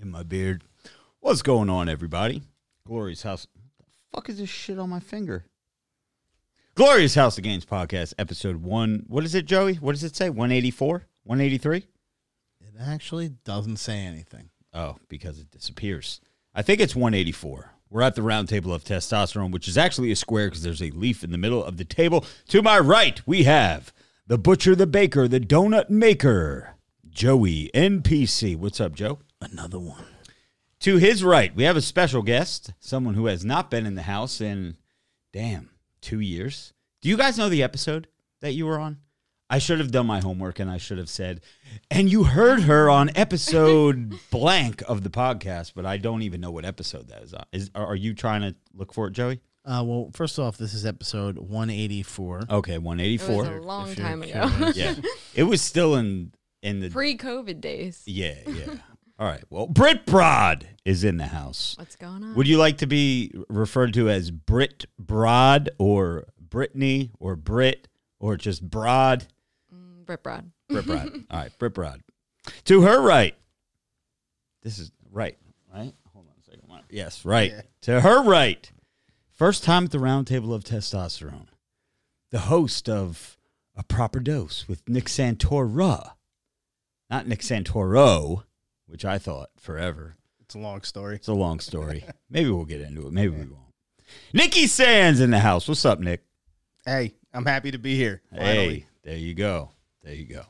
in my beard. What's going on, everybody? Glorious House. The fuck is this shit on my finger? Glorious House of Gains podcast, episode one. What is it, Joey? What does it say? 184? 183? It actually doesn't say anything. Oh, because it disappears. I think it's 184. We're at the round table of testosterone, which is actually a square because there's a leaf in the middle of the table. To my right, we have the butcher, the baker, the donut maker, Joey NPC. What's up, Joe? Another one. To his right, we have a special guest, someone who has not been in the house in, damn, two years. Do you guys know the episode that you were on? I should have done my homework and I should have said, and you heard her on episode blank of the podcast, but I don't even know what episode that is on. Is are you trying to look for it, Joey? Uh, well, first off, this is episode 184. Okay, It was 184. a long time ago. Yeah, it was still in in the Pre-COVID days. yeah yeah. All right, well, Brit Broad is in the house. What's going on? Would you like to be referred to as Brit Broad or Brittany or Brit or just Broad? Brett mm, Broad. Brit Broad. All right, Brit Broad. To her right. This is right, right? Hold on a second. Yes, right. To her right. First time at the roundtable of testosterone. The host of A Proper Dose with Nick Santora. Not Nick Santoro, which I thought forever. It's a long story. It's a long story. Maybe we'll get into it. Maybe we won't. Nikki Sands in the house. What's up, Nick? Hey, I'm happy to be here. Hey, there you go. There you go.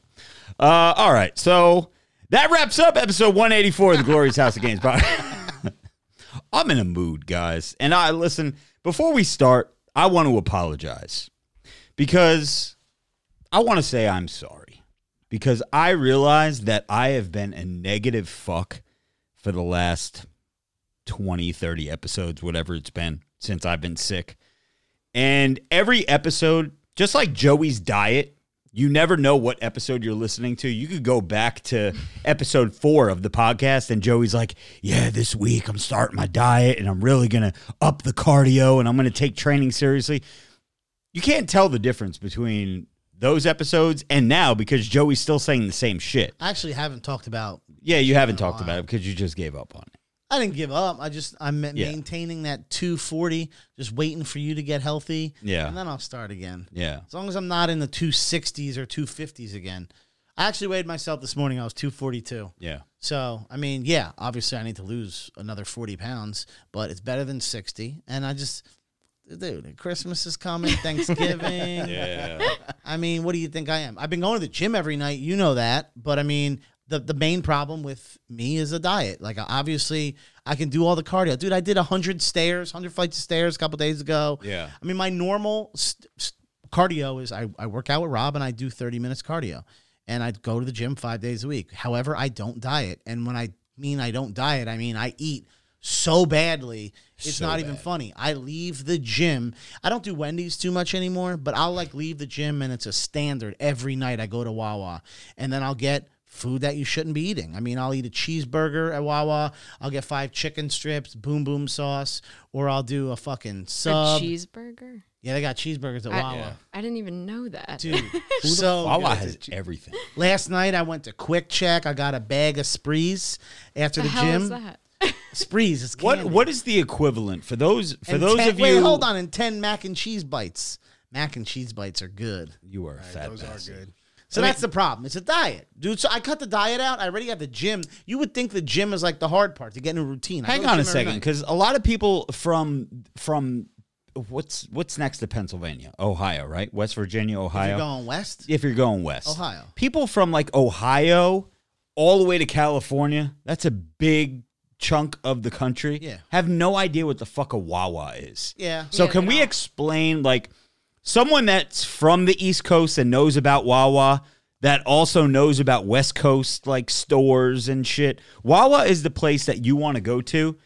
Uh, all right. So that wraps up episode 184 of the Glorious House of Gains. I'm in a mood, guys. And I listen, before we start, I want to apologize because I want to say I'm sorry because I realize that I have been a negative fuck for the last 20, 30 episodes, whatever it's been since I've been sick. And every episode, just like Joey's diet, you never know what episode you're listening to. You could go back to episode four of the podcast, and Joey's like, Yeah, this week I'm starting my diet and I'm really going to up the cardio and I'm going to take training seriously. You can't tell the difference between those episodes and now because Joey's still saying the same shit. I actually haven't talked about. Yeah, you haven't talked about it because you just gave up on it. I didn't give up. I just I'm Yeah. maintaining that 240, just waiting for you to get healthy. Yeah. and then I'll start again. Yeah. As long as I'm not in the 260s or 250s again. I actually weighed myself this morning. I was 242. Yeah. So, I mean, yeah, obviously I need to lose another 40 pounds, but it's better than 60. And I just, dude, Christmas is coming, Thanksgiving. Yeah. I mean, what do you think I am? I've been going to the gym every night. You know that. But I mean, the, the main problem with me is a diet. Like, obviously, I can do all the cardio. Dude, I did 100 stairs, 100 flights of stairs a couple days ago. Yeah. I mean, my normal st- st- cardio is I, I work out with Rob and I do 30 minutes cardio. And I go to the gym five days a week. However, I don't diet. And when I mean I don't diet, I mean I eat so badly, it's So not even bad. funny. I leave the gym. I don't do Wendy's too much anymore, but I'll like leave the gym and it's a standard every night I go to Wawa. And then I'll get food that you shouldn't be eating. I mean, I'll eat a cheeseburger at Wawa. I'll get five chicken strips, boom boom sauce, or I'll do a fucking A sub. cheeseburger. Yeah, they got cheeseburgers at I, Wawa. I didn't even know that. Dude, so Wawa good. has everything. Last night I went to QuickChek. I got a bag of sprees after the the, hell gym. Is that? Sprees is What candy. what is the equivalent for those for And those 10 of you? Wait, hold on. And ten mac and cheese bites. Mac and cheese bites are good. You are a fat Those are bastard. Good. So that's the problem. It's a diet, dude. So I cut the diet out. I already have the gym. You would think the gym is like the hard part to get in a routine. I go Hang to on a gym every second, night. because a lot of people from from what's what's next to Pennsylvania, Ohio, right? West Virginia, if Ohio. you're going west, if you're going west, Ohio. People from like Ohio all the way to California. That's a big chunk of the country. Yeah. have no idea what the fuck a Wawa is. yeah. So Yeah, can we explain like someone that's from the East Coast and knows about Wawa? that also knows about West Coast like stores and shit. Wawa is the place that you want to go to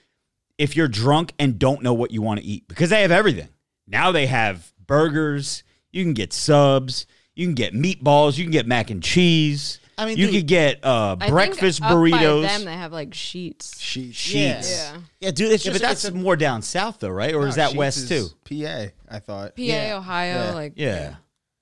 if you're drunk and don't know what you want to eat because they have everything. Now they have burgers, you can get subs, you can get meatballs, you can get mac and cheese. I mean, you dude- could get uh, I think breakfast up by burritos. them, they have like Sheetz. She, Sheetz. Yeah. Yeah, dude, it's Yeah, just but that's it's a, more down south though, right? Or is that west too? PA, I thought. PA, Yeah. Ohio, Yeah. like Yeah.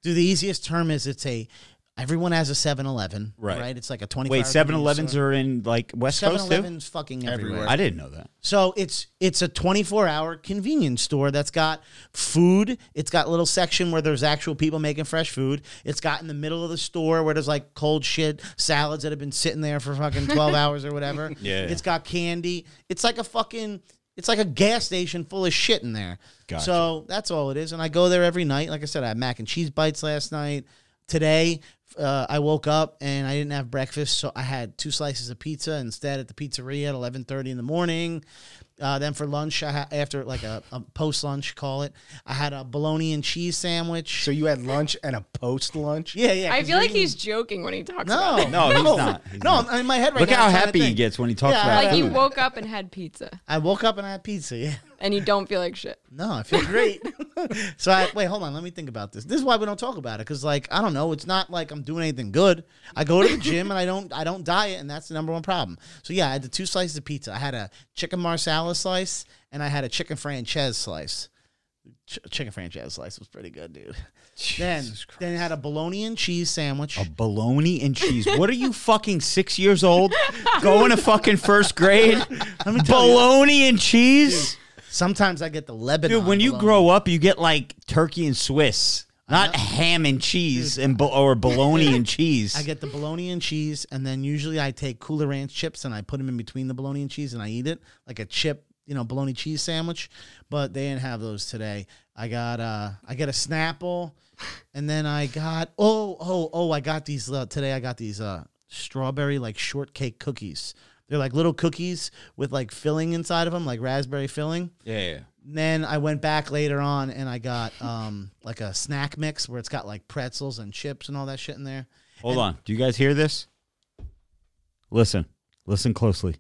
dude. The easiest term is it's a. Everyone has a 7-Eleven, Right. right? It's like a twenty. Wait, 7-Elevens are in like West Coast too? 7-Elevens fucking everywhere. Everywhere. I didn't know that. So it's it's a 24 hour convenience store that's got food. It's got a little section where there's actual people making fresh food. It's got in the middle of the store where there's like cold shit salads that have been sitting there for fucking 12 hours or whatever. Yeah. It's got candy. It's like a fucking it's like a gas station full of shit in there. Gotcha. So that's all it is. And I go there every night. Like I said, I had mac and cheese bites last night. Today, uh, I woke up and I didn't have breakfast, so I had two slices of pizza instead at the pizzeria at eleven thirty in the morning. Uh, then for lunch, I ha- after like a, a post lunch, call it, I had a bologna and cheese sandwich. So you had lunch and a post lunch? yeah, yeah. I 'cause feel you're like he's joking when he talks no, about it. No, he's not. He's no, not. I'm in my head right now. Look now. how I'm trying to happy he think. gets when he talks Yeah, about Like he food. woke up and had pizza, I woke up and I had pizza. Yeah. And you don't feel like shit. No, I feel great. so I wait, hold on, let me think about this. This is why we don't talk about it because, like, I don't know. It's not like I'm doing anything good. I go to the gym and I don't, I don't diet, and that's the number one problem. So yeah, I had the two slices of pizza. I had a chicken marsala slice and I had a chicken franchise slice. Ch- chicken franchise slice was pretty good, dude. then, then I had a bologna and cheese sandwich. A bologna and cheese. What are you fucking six years old? Going to fucking first grade? Let me tell you, Bologna and cheese? Sometimes I get the Lebanon. Dude, when you bologna. grow up, you get like turkey and Swiss, not ham and cheese and bo- or bologna and cheese. I get the bologna and cheese, and then usually I take Cooler Ranch chips and I put them in between the bologna and cheese and I eat it like a chip, you know, bologna cheese sandwich. But they didn't have those today. I got uh, I get a Snapple, and then I got oh oh oh I got these uh, today. I got these uh strawberry like shortcake cookies. They're like little cookies with like filling inside of them, like raspberry filling. yeah, yeah. Then I went back later on and I got um like a snack mix where it's got like pretzels and chips and all that shit in there. Hold on. Do you guys hear this? Listen. Listen closely.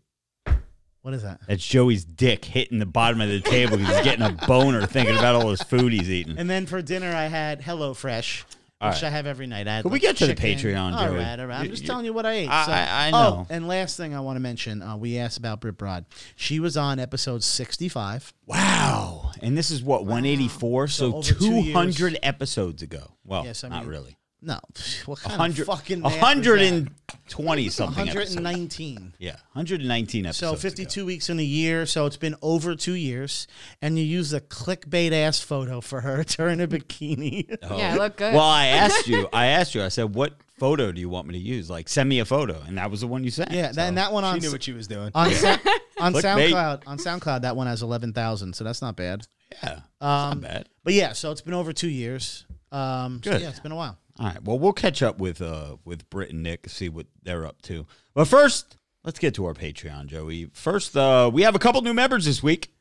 What is that? That's Joey's dick hitting the bottom of the table because he's getting a boner thinking about all this food he's eating. And then for dinner, I had HelloFresh, All which right. I have every night. I had Can we like get to the chicken. Patreon, All Joey? right, all right. I'm You- just you- telling you what I ate. I- so- I- I Oh, know. and last thing I want to mention, uh, we asked about Britt Broad. She was on episode 65. Wow. And this is what, 184? So So, over two years. 200 episodes ago. Well, Yes, I not mean, really. No, what kind 100, of fucking math is 120 something that? episodes. 119. Yeah, 119 episodes. So ago. 52 weeks in a year. So it's been over two years. And you use a clickbait ass photo for her to her a bikini. Yeah, look good. Well, I asked you. I asked you. I said, "What photo do you want me to use? Like, send me a photo." And that was the one you sent. yeah, that, and that one on. She knew what she was doing. on, Sa- on SoundCloud. On SoundCloud, that one has 11,000. So that's not bad. yeah. Um, not bad. But yeah, so it's been over two years. Um, so Good. yeah, it's been a while. All right. Well, we'll catch up with uh with Britt and Nick, see what they're up to. But first, let's get to our Patreon, Joey. First, uh, we have a couple new members this week.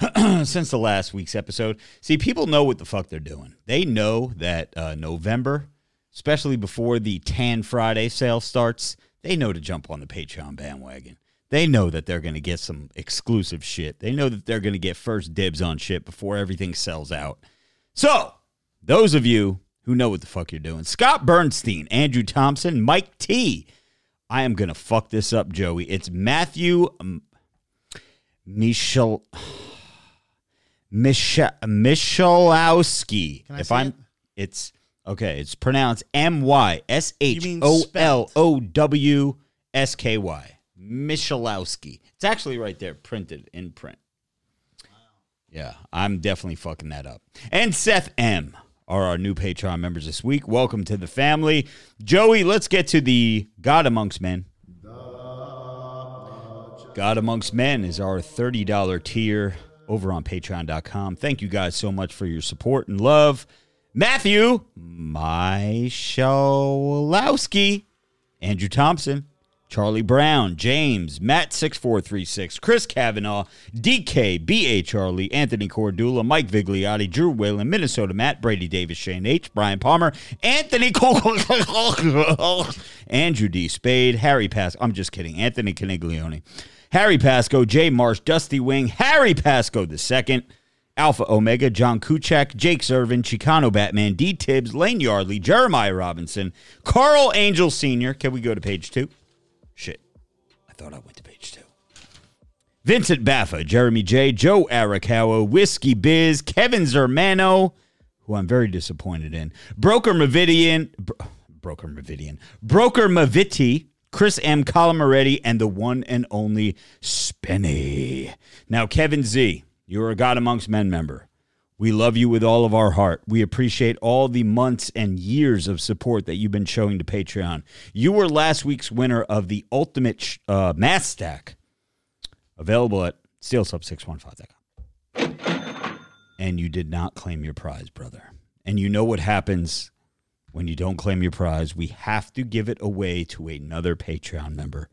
Since the last week's episode, see, people know what the fuck they're doing. They know that uh, November, especially before the Tan Friday sale starts, they know to jump on the Patreon bandwagon. They know that they're going to get some exclusive shit. They know that they're going to get first dibs on shit before everything sells out. So, those of you who know what the fuck you're doing, Scott Bernstein, Andrew Thompson, Mike T. I am going to fuck this up, Joey. It's Matthew um, Michel. Michel Michalowski. If I'm, it? it's okay. It's pronounced M Y S H O L O W S K Y. mean O L O W S K Y. Michalowski. It's actually right there, printed in print. Yeah, I'm definitely fucking that up. And Seth M are our new Patreon members this week. Welcome to the family. Joey, let's get to the God Amongst Men. God Amongst Men is our $30 tier over on patreon.com. Thank you guys so much for your support and love. Matthew Myszolowski, Andrew Thompson, Charlie Brown, James, Matt6436, Chris Kavanaugh, DK, B.A. Charlie, Anthony Cordula, Mike Vigliotti, Drew Whalen, Minnesota Matt, Brady Davis, Shane H., Brian Palmer, Anthony Andrew D. Spade, Harry Pass. I'm just kidding. Anthony Caniglione. Harry Pasco, Jay Marsh, Dusty Wing, Harry Pasco the second, Alpha Omega, John Kuchek, Jake Servin, Chicano Batman, D. Tibbs, Lane Yardley, Jeremiah Robinson, Carl Angel Sr. Can we go to page two? Thought I went to page two. Vincent Baffa, Jeremy J., Joe Arakawa, Whiskey Biz, Kevin Zermano, who I'm very disappointed in, Broker Mavidian, Bro- Broker Mavidian, Broker Maviti, Chris M. Colomaretti, and the one and only Spenny. Now, Kevin Z., you're a God Amongst Men member. We love you with all of our heart. We appreciate all the months and years of support that you've been showing to Patreon. You were last week's winner of the Ultimate uh, Math Stack, available at steelsub615.com. And you did not claim your prize, brother. And you know what happens when you don't claim your prize. We have to give it away to another Patreon member.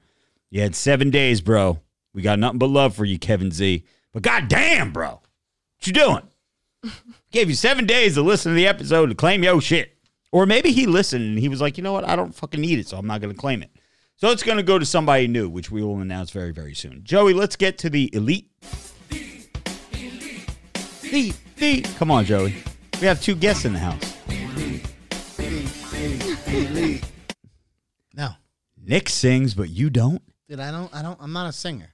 You had seven days, bro. We got nothing but love for you, Kevin Z. But goddamn, bro, what you doing? Gave you seven days to listen to the episode to claim your shit. Or maybe he listened and he was like, you know what? I don't fucking need it, so I'm not going to claim it. So it's going to go to somebody new, which we will announce very, very soon. Joey, let's get to the elite. The, the. Come on, Joey. We have two guests in the house. No, Nick sings, but you don't. dude, I don't. I don't. I'm not a singer.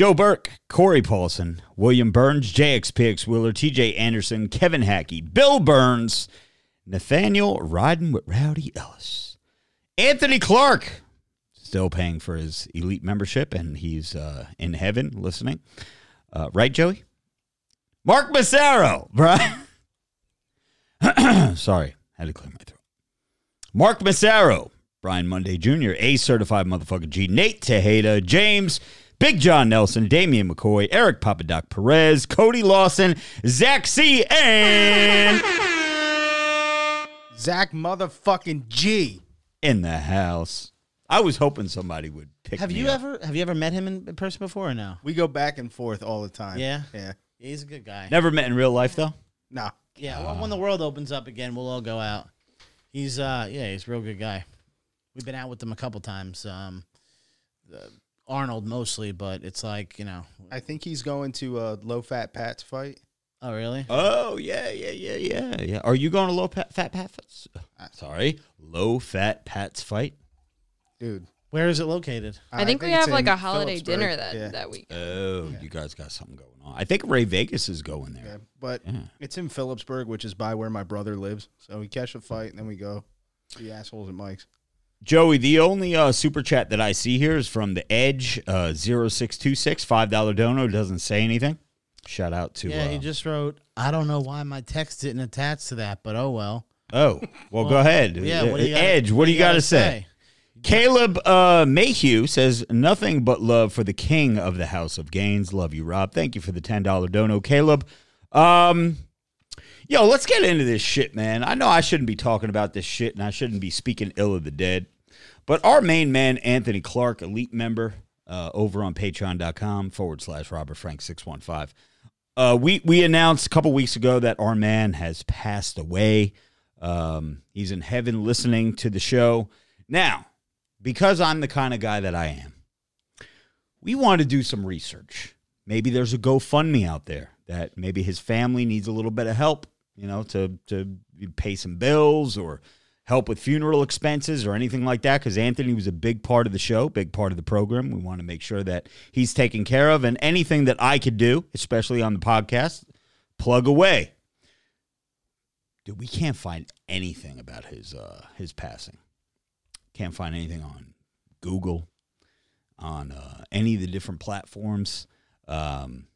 Joe Burke, Corey Paulson, William Burns, JXPX Wheeler, TJ Anderson, Kevin Hackey, Bill Burns, Nathaniel riding with Rowdy Ellis, Anthony Clark, still paying for his elite membership, and he's uh, in heaven listening. Uh, right, Joey? Mark Massaro, Brian. Sorry, had to clear my throat. Mark Massaro, Brian Monday Jr., A certified motherfucker G, Nate Tejeda, James, Big John Nelson, Damian McCoy, Eric Papadoc Perez, Cody Lawson, Zach C, and Zach motherfucking G. in the house. I was hoping somebody would pick Have me you up. ever have you ever met him in in person before or no? We go back and forth all the time. Yeah? Yeah. He's a good guy. Never met in real life though. Nah. Yeah, well, when the world opens up again, we'll all go out. He's uh yeah, he's a real good guy. We've been out with him a couple times. Um uh, Arnold mostly, but it's like, you know. I think he's going to a low fat Pats fight. Oh, really? Oh yeah, yeah, yeah, yeah, yeah. Are you going to low fat fat Pats? Sorry, low fat Pats fight. Dude. Where is it located? Uh, I think we have like a holiday dinner that Yeah. that week. Oh, you guys got something going on. I think Ray Vegas is going there. Yeah, but Yeah. it's in Phillipsburg, which is by where my brother lives. So we catch a fight and then we go. The assholes at Mike's. Joey, the only uh, super chat that I see here is from the Edge uh, 0626, $5 dono. Doesn't say anything. Shout out to. yeah, uh, he just wrote, I don't know why my text didn't attach to that, but oh well. Oh, well, go ahead. Yeah, what do you gotta- Edge, what, do you got to say? Caleb uh, Mayhew says, nothing but love for the king of the House of Gains. Love you, Rob. Thank you for the $10 dono, Caleb. Um, yo, let's get into this shit, man. I know I shouldn't be talking about this shit and I shouldn't be speaking ill of the dead. But our main man, Anthony Clark, elite member uh, over on patreon.com forward slash Robert Frank 615. Uh, we, we announced a couple weeks ago that our man has passed away. Um, he's in heaven listening to the show. Now, because I'm the kind of guy that I am, we want to do some research. Maybe there's a GoFundMe out there that maybe his family needs a little bit of help, you know, to to pay some bills or help with funeral expenses or anything like that. Because Anthony was a big part of the show, big part of the program. We want to make sure that he's taken care of, and anything that I could do, especially on the podcast, plug away. Dude, we can't find anything about his uh, his passing. Can't find anything on Google, on uh, any of the different platforms. Um,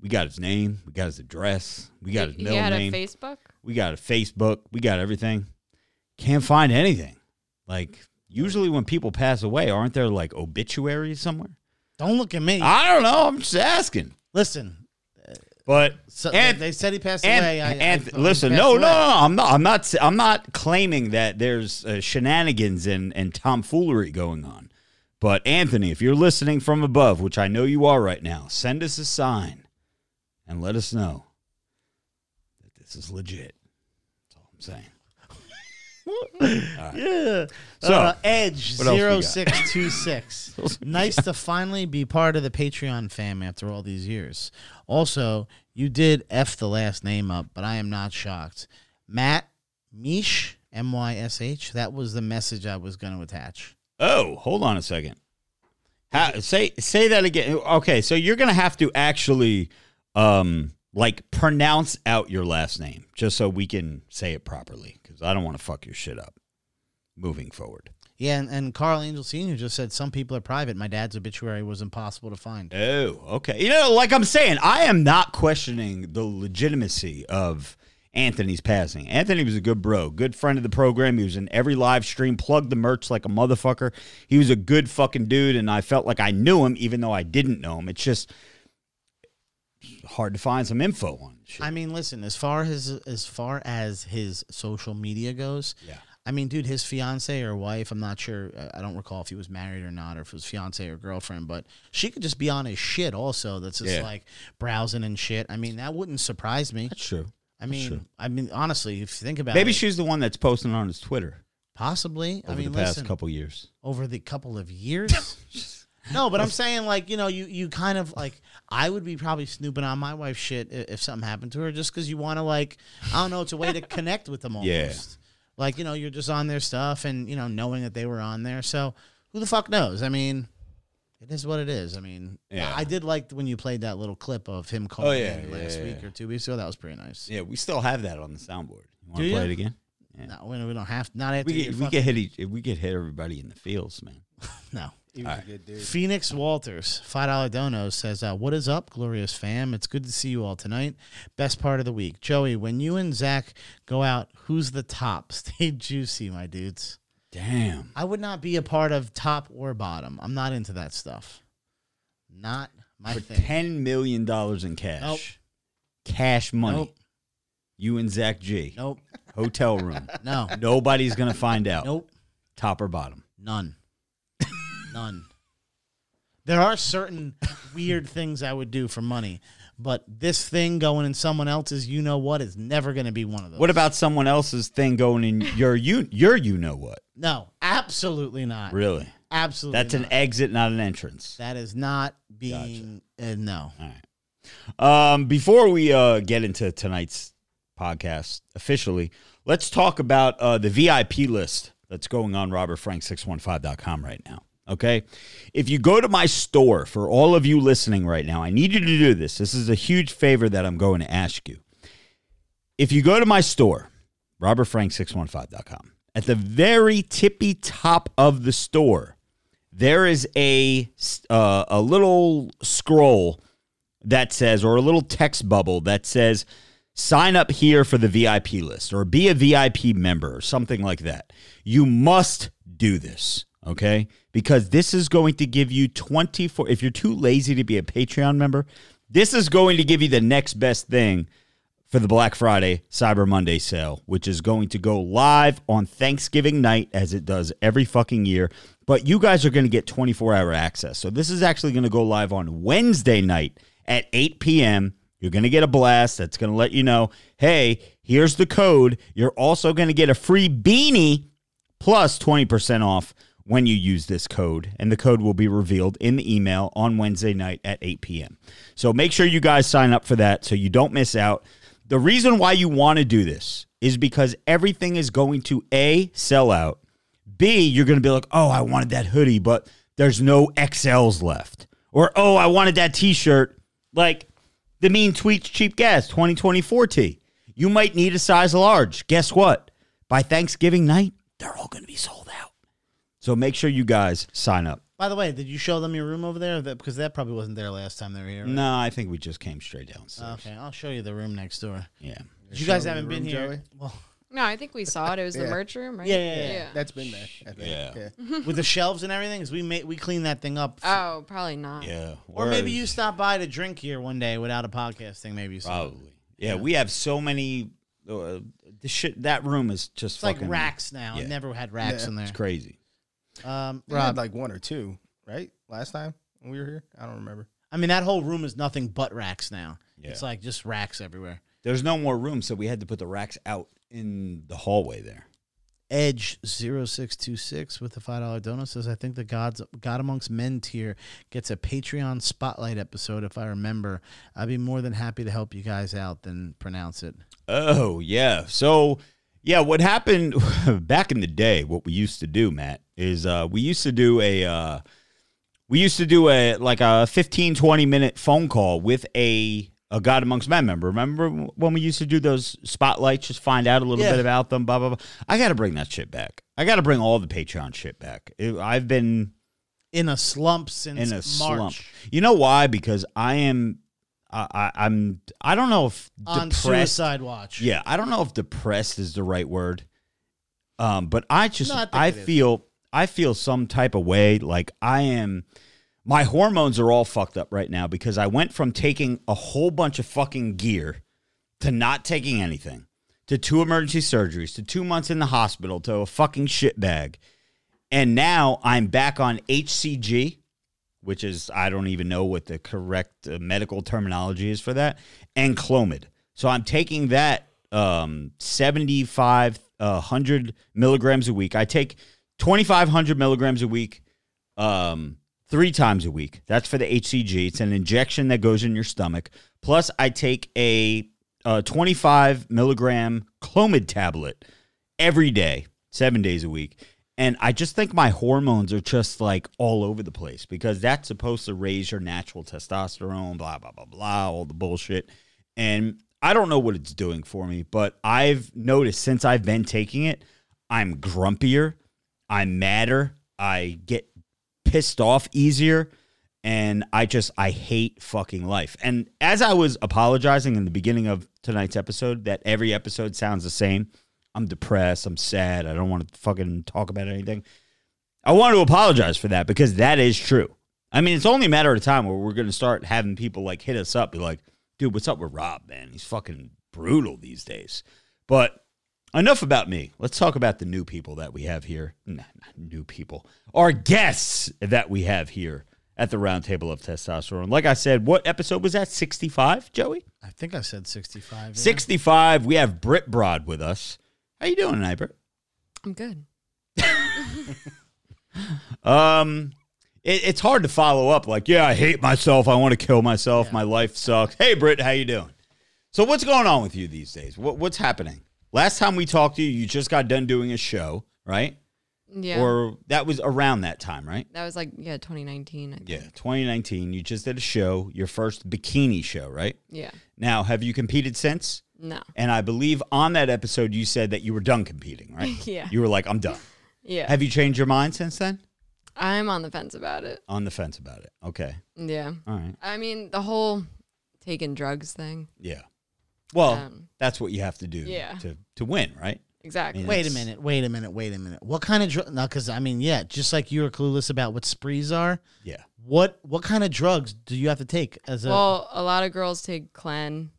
we got his name, we got his address, we got his He middle had name, a Facebook. we got a Facebook, we got everything. Can't find anything. Like usually when people pass away, aren't there like obituaries somewhere? Don't look at me. I don't know. I'm just asking. Listen, But So and, they said he passed and, away. I, and I- listen, no, passed no, no. I'm not. I'm not. I'm not claiming that there's uh, shenanigans and and tomfoolery going on. But Anthony, if you're listening from above, which I know you are right now, send us a sign and let us know that this is legit. That's all I'm saying. Yeah. So, uh, Edge what else we got? 0626. nice to finally be part of the Patreon fam after all these years. Also, you did F the last name up, but I am not shocked. Matt Mish, M Y S H. That was the message I was going to attach. Oh, hold on a second. How, say say that again. Okay, so you're gonna have to actually um like pronounce out your last name just so we can say it properly because I don't want to fuck your shit up. Moving forward. Yeah, and, and Carl Angel Sr. just said some people are private. My dad's obituary was impossible to find. Oh, okay. You know, like I'm saying, I am not questioning the legitimacy of Anthony's passing. Anthony was a good bro, good friend of the program. He was in every live stream, plugged the merch like a motherfucker. He was a good fucking dude, and I felt like I knew him, even though I didn't know him. It's just hard to find some info on. Shit. I mean, listen, as far as as far as his social media goes, Yeah. I mean, dude, his fiance or wife, I'm not sure. uh, I don't recall if he was married or not, or if it was fiance or girlfriend, but she could just be on his shit also. That's just Yeah. like browsing and shit. I mean, that wouldn't surprise me. That's true. I mean, I mean, honestly, if you think about Maybe it, she's the one that's posting on his Twitter possibly. over I mean, the past listen, couple years. over the couple of years. No, but I'm saying like you know you you kind of like I would be probably snooping on my wife's shit i- if something happened to her just because you want to like I don't know it's a way to connect with them almost. Yeah. Like you know you're just on their stuff and you know knowing that they were on there. So who the fuck knows? I mean. It is what it is. I mean, Yeah. I did like when you played that little clip of him oh, calling Oh, yeah, yeah, last week or two weeks ago. That was pretty nice. Yeah, we still have that on the soundboard. You want to play it again? No, we we don't have not after We get, we fucking- get hit each, we get hit everybody in the fields, man. no. He was a good dude. Phoenix Walters, five dollar dono says, uh, "What is up, glorious fam? It's good to see you all tonight. Best part of the week, Joey. When you and Zach go out, who's the top? Stay juicy, my dudes. Damn. I would not be a part of top or bottom. I'm not into that stuff. Not my For thing. ten million dollars in cash. Nope. Cash money. Nope. You and Zach G. Nope. Hotel room. No. Nobody's gonna find out. Nope. Top or bottom. None. None. There are certain weird things I would do for money, but this thing going in someone else's, you know what, is never going to be one of those. What about someone else's thing going in your you your you know what? No, absolutely not. Really? Absolutely. That's an not. exit, not an entrance. That is not being. Uh, no. All right. Um, before we uh, get into tonight's podcast officially, let's talk about uh, the VIP list that's going on robertfrank615.com right now. Okay. If you go to my store, for all of you listening right now, I need you to do this. This is a huge favor that I'm going to ask you. If you go to my store, robertfrank615.com, at the very tippy top of the store, there is a uh, a little scroll that says, or a little text bubble that says, sign up here for the VIP list or be a VIP member or something like that. You must do this, okay? Because this is going to give you 24, if you're too lazy to be a Patreon member, this is going to give you the next best thing for the Black Friday Cyber Monday sale, which is going to go live on Thanksgiving night as it does every fucking year. But you guys are going to get 24 hour access. So this is actually going to go live on Wednesday night at 8 p.m. You're going to get a blast that's going to let you know hey, here's the code. You're also going to get a free beanie plus 20% off when you use this code. And the code will be revealed in the email on Wednesday night at 8 p.m. So make sure you guys sign up for that so you don't miss out. The reason why you want to do this is because everything is going to A, sell out. B, you're going to be like, oh, I wanted that hoodie, but there's no XLs left. Or, oh, I wanted that t shirt. Like the Mean Tweets Cheap Gas 2024 T. You might need a size large. Guess what? By Thanksgiving night, they're all going to be sold. So make sure you guys sign up. By the way, did you show them your room over there? That, because that probably wasn't there last time they were here. right? No, I think we just came straight downstairs. Okay, I'll show you the room next door. Yeah. You guys show me haven't the been room, here. Joey? Well, No, I think we saw it. It was the Yeah. merch room, right? Yeah, yeah, yeah. That's been there. I think. Yeah. yeah. with the shelves and everything. 'cause we made we cleaned that thing up. Oh, probably not. Yeah. Or maybe you stop by to drink here one day without a podcast thing. Maybe you. Probably. Yeah, we have so many. Uh, the shit. That room is just It's like fucking racks now. yeah. I never had racks Yeah. in there. It's crazy. Um, We had like one or two, right? Last time when we were here, I don't remember. I mean that whole room is nothing but racks now. Yeah. It's like just racks everywhere. There's no more room, so we had to put the racks out in the hallway there. Edge 0626 with the $5 donut says, I think the Gods God Amongst Men tier gets a Patreon spotlight episode if I remember. I'd be more than happy to help you guys out than pronounce it. Oh yeah. So yeah, what happened back in the day? What we used to do, Matt, is uh, we used to do a uh, we used to do a like a 15, 20 minute phone call with a a God Amongst Men member. Remember when we used to do those spotlights? Just find out a little Yeah. bit about them. Blah blah blah. I got to bring that shit back. I got to bring all the Patreon shit back. It- I've been In a slump since in a March. slump. You know why? Because I am. I, I, I'm. I don't know if On depressed. suicide watch. Yeah, I don't know if depressed is the right word. Um, but I just No, I I, it is. feel I feel some type of way like I am my hormones are all fucked up right now because I went from taking a whole bunch of fucking gear to not taking anything. To two emergency surgeries, to two months in the hospital, to a fucking shit bag. And now I'm back on HCG, which is I don't even know what the correct uh, medical terminology is for that, and Clomid. So I'm taking that um, 75 uh, 100 milligrams a week. I take 2,500 milligrams a week, um, three times a week. That's for the HCG. It's an injection that goes in your stomach. Plus, I take a, uh 25 milligram Clomid tablet every day, seven days a week. And I just think my hormones are just like all over the place because that's supposed to raise your natural testosterone, blah, blah, blah, blah, all the bullshit. And I don't know what it's doing for me, but I've noticed since I've been taking it, I'm grumpier, I'm madder, I get pissed off easier, and I just, I hate fucking life. And as I was apologizing in the beginning of tonight's episode, that every episode sounds the same. I'm depressed. I'm sad. I don't want to fucking talk about anything. I want to apologize for that because that is true. I mean, it's only a matter of time where we're going to start having people like hit us up, be like, dude, what's up with Rob, man? He's fucking brutal these days. But enough about me. Let's talk about the new people that we have here. Nah, not new people. Our guests that we have here at the Roundtable of Testosterone. Like I said, what episode was that? 65, Joey? I think I said 65. yeah. 65. We have Britt Broad with us. How you doing tonight, Britt? I'm good. Um, it, it's hard to follow up. Like, yeah, I hate myself. I want to kill myself. Yeah. My life sucks. Hey, Britt, how you doing? So, what's going on with you these days? What, what's happening? Last time we talked to you, you just got done doing a show, right? Yeah. Or that was around that time, right? that was like yeah, 2019. I think. Yeah, 2019. You just did a show, your first bikini show, right? Yeah. Now, have you competed since? No. And I believe on that episode, you said that you were done competing, right? Yeah. You were like, I'm done. Yeah. Have you changed your mind since then? I'm on the fence about it. On the fence about it. Okay. Yeah. All right. I mean, the whole taking drugs thing. Yeah. Well, Um, that's what you have to do yeah. to, to win, right? Exactly. Yeah. Wait a minute, wait a minute, wait a minute. What kind of drug? No, because I mean, yeah, just like you were clueless about what sprees are. Yeah. What what kind of drugs do you have to take as a Well, a lot of girls take Clen,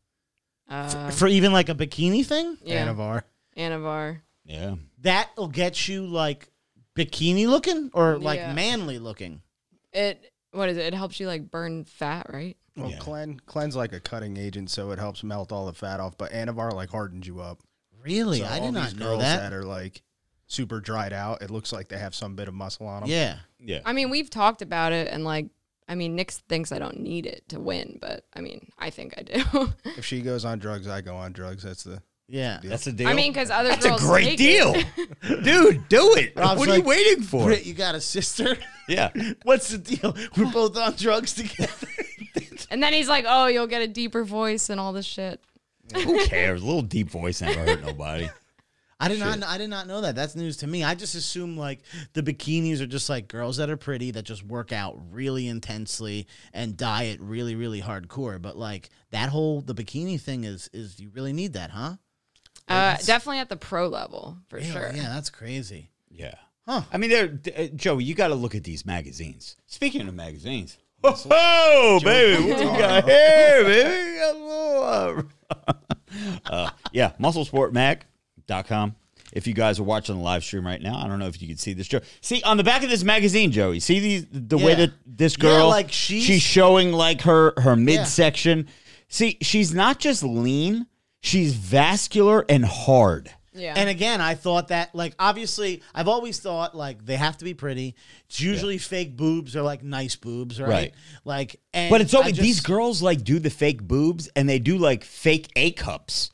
uh, for even like a bikini thing? yeah, Anavar. Anavar. Yeah. That'll get you like bikini looking or like Yeah. manly looking. It what is it? It helps you like burn fat, right? Well, Yeah. Clen Clen's like a cutting agent, so it helps melt all the fat off. But Anavar like hardens you up. Really, So I all did not these know girls that. are like super dried out. It looks like they have some bit of muscle on them. Yeah, Yeah. I mean, we've talked about it, and like, I mean, Nick thinks I don't need it to win, but I mean, I think I do. If she goes on drugs, I go on drugs. That's the yeah. That's a deal. I mean, because other girls. that's a great take deal. it. Dude, do it. Rob's what are you waiting for? Britt, you got a sister? Yeah. What's the deal? We're both on drugs together. and then he's like, "Oh, you'll get a deeper voice and all this shit." Who cares? A little deep voice never hurt nobody. I did not. I did not know that. That's news to me. I just assume like the bikinis are just like girls that are pretty that just work out really intensely and diet really, really hardcore. But like that whole the bikini thing is is you really need that, huh? Uh, definitely at the pro level for Really? sure. Yeah, that's crazy. Yeah. Huh. I mean, they're uh, Joey. You got to look at these magazines. Speaking of magazines, oh baby, what we got here, baby? We got a little, uh, yeah, musclesportmag.com. If you guys are watching the live stream right now, I don't know if you can see this. Joe, see on the back of this magazine, Joey. See these the way that this Yeah, girl, like she's- she's showing like her her midsection. See, she's not just lean; she's vascular and hard. Yeah. And again, I thought that like obviously I've always thought like they have to be pretty. It's usually fake boobs or like nice boobs, right? Right. Like and But it's always just- these girls like do the fake boobs and they do like fake A cups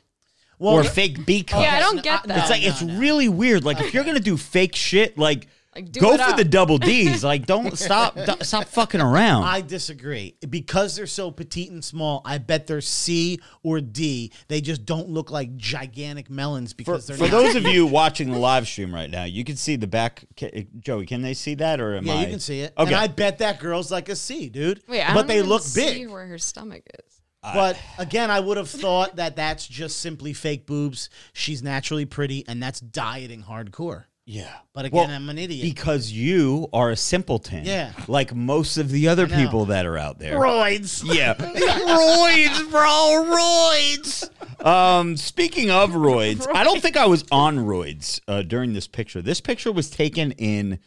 well, or fake B cups. yeah, I don't get uh, that. It's like no, it's no. really weird. Like if you're gonna do fake shit, like, Like, do go it for up. the double D's. Like don't stop don't- stop fucking around. I disagree. Because they're so petite and small, I bet they're C or D. They just don't look like gigantic melons for, because they're for not. those of you watching the live stream right now, you can see the back. Ca- Joey, can they see that or am yeah, I? you can see it. Okay. And I bet that girl's like a C, dude. Wait, I but don't they even look see big. where her stomach is. But again, I would have thought that that's just simply fake boobs. She's naturally pretty, and that's dieting hardcore. yeah. But again, Well, I'm an idiot. Because you are a simpleton. Yeah. Like most of the other know. people that are out there. Roids. Yeah. roids, bro, roids. Um, speaking of roids, I don't think I was on roids uh, during this picture. This picture was taken in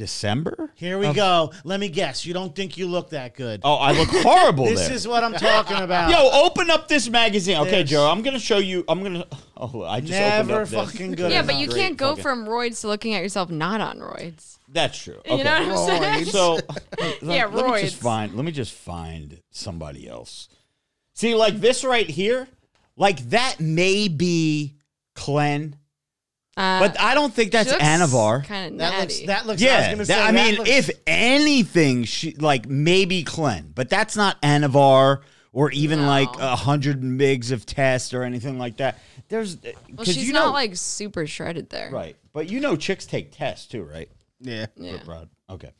December. Here we go. Let me guess. You don't think you look that good. Oh, I look horrible this there. is what I'm talking about. Yo, open up this magazine. Okay, This. Joe, I'm gonna show you. I'm gonna. Oh, I just opened Never up this. fucking good yeah, enough. but you Great can't go fucking- from roids to looking at yourself not on roids. That's true. Okay. You know what I'm saying? So Yeah, let, let me just roids. find let me just find somebody else. See, like this right here, like that may be Clen, Uh, but I don't think that's Anavar. Kind of that natty. looks. That looks. I, was Yeah, gonna that- say, I that mean, looks- if anything, she like maybe Clen, but that's not Anavar or even No. like a hundred migs of test or anything like that. There's well, because she's you not know, like super shredded there. right, but you know, chicks take tests too, right? Yeah. Yeah. Broad. Okay.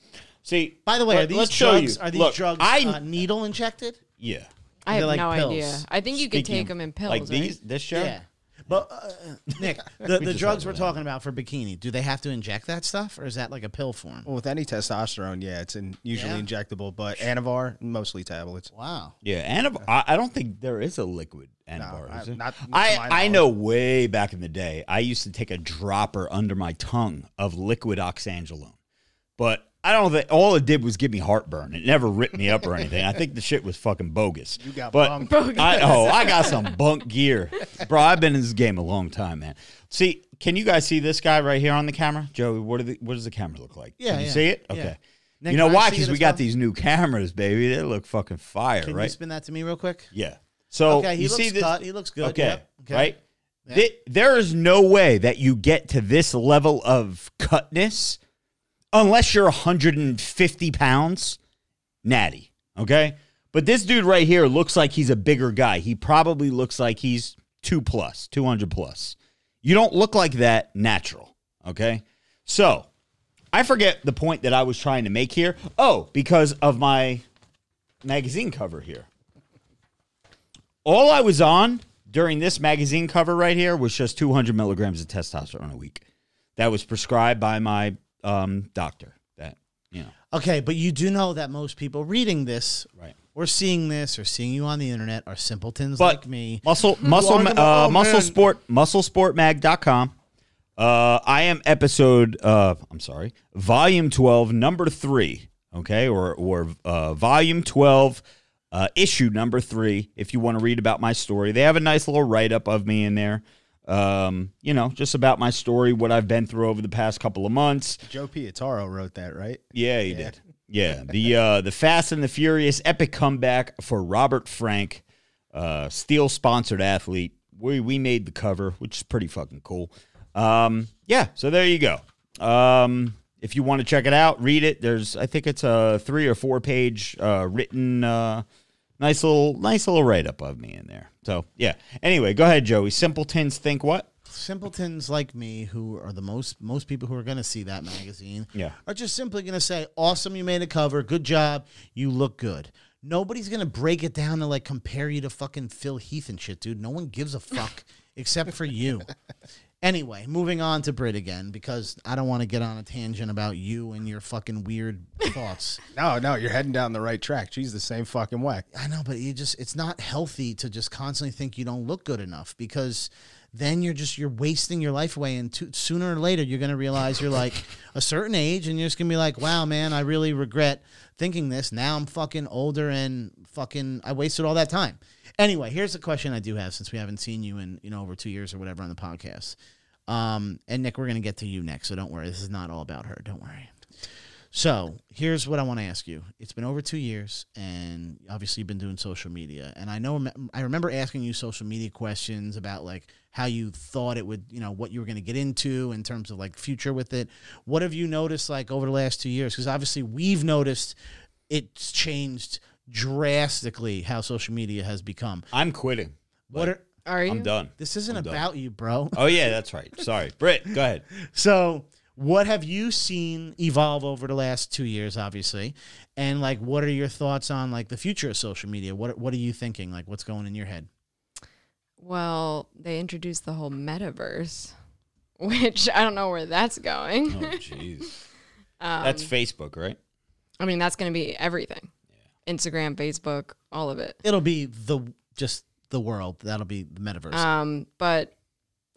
See, by the way, let- are these let's show drugs? you. Are these Look, drugs I uh, needle injected? yeah. I They're have like no pills. idea. I think you could Speaking take of- them in pills. like right? these. This show. Yeah. But uh, Nick, the, the drugs we're talking about for bikini, do they have to inject that stuff, or is that like a pill form? Well, with any testosterone, yeah, it's in, usually Yeah. injectable, but Anavar mostly tablets. Wow. Yeah, Anavar. I, I don't think there is a liquid Anavar. I- is there? not to I my I know way back in the day, I used to take a dropper under my tongue of liquid oxandrolone, but I don't think all it did was give me heartburn. It never ripped me up or anything. I think the shit was fucking bogus. You got but bunked. I, oh, I got some bunk gear, bro. I've been in this game a long time, man. See, can you guys see this guy right here on the camera, Joey? What, are the, what does the camera look like? Yeah, can you yeah, see it? yeah. Okay. Nick, you know why? Because we got well? these new cameras, baby. They look fucking fire, Can right? Can you spin that to me real quick? Yeah. So Okay, he you looks see this? cut. He looks good. Okay. Yep. Okay. Right. Thi- there is no way that you get to this level of cutness unless you're 150 pounds, natty. Okay. But this dude right here looks like he's a bigger guy. He probably looks like he's two plus, 200 plus. You don't look like that natural. Okay. So I forget the point that I was trying to make here. Oh, because of my magazine cover here. All I was on during this magazine cover right here was just 200 milligrams of testosterone a week. That was prescribed by my um, doctor. That you know, Okay, but you do know that most people reading this right? or seeing this or seeing you on the internet are simpletons But like me. muscle muscle uh, muscle man. sport musclesportmag.com. Uh, I am episode. Uh, I'm sorry, volume 12, number three. Okay, or or uh, volume 12. Uh, issue number three. If you want to read about my story, they have a nice little write up of me in there. Um, you know, just about my story, what I've been through over the past couple of months. Joe Pietaro wrote that, right? Yeah, he did. Yeah, the uh, the Fast and the Furious epic comeback for Robert Frank, uh, Steel sponsored athlete. We we made the cover, which is pretty fucking cool. Um, yeah, so there you go. Um, if you want to check it out, read it. There's I think it's a three or four page uh, written uh, nice little nice little write up of me in there. So yeah. Anyway, go ahead, Joey. Simpletons think what? Simpletons like me, who are the most most people who are going to see that magazine, Yeah. are just simply going to say, "Awesome, you made a cover. Good job. You look good." Nobody's going to break it down to like compare you to fucking Phil Heath and shit, dude. No one gives a fuck except for you. Anyway, moving on to Brit again because I don't want to get on a tangent about you and your fucking weird thoughts. No, no, you're heading down the right track. She's the same fucking way. I know, but you just it's not healthy to just constantly think you don't look good enough because then you're just you're wasting your life away and to, sooner or later you're going to realize you're like a certain age and you're just going to be like, "Wow, man, I really regret thinking this. Now I'm fucking older and fucking I wasted all that time." Anyway, here's a question I do have since we haven't seen you in, you know, over 2 years or whatever on the podcast. Um, and Nick, we're going to get to you next, so don't worry. This is not all about her. Don't worry. So here's what I want to ask you. It's been over two years, and obviously you've been doing social media. And I know I remember asking you social media questions about like how you thought it would, you know, what you were going to get into in terms of like future with it. What have you noticed like over the last two years? Because obviously we've noticed it's changed drastically how social media has become. I'm quitting. What are Are you? I'm done. this isn't I'm done. about you, bro. Oh yeah, that's right. Sorry, Britt. Go ahead. So, what have you seen evolve over the last two years, obviously, and like, what are your thoughts on like the future of social media? What What are you thinking? Like, what's going in your head? Well, they introduced the whole metaverse, which I don't know where that's going. Oh jeez. Um, That's Facebook, right? I mean, that's going to be everything. Instagram, Facebook, all of it. It'll be the just the world. That'll be the metaverse. Um, but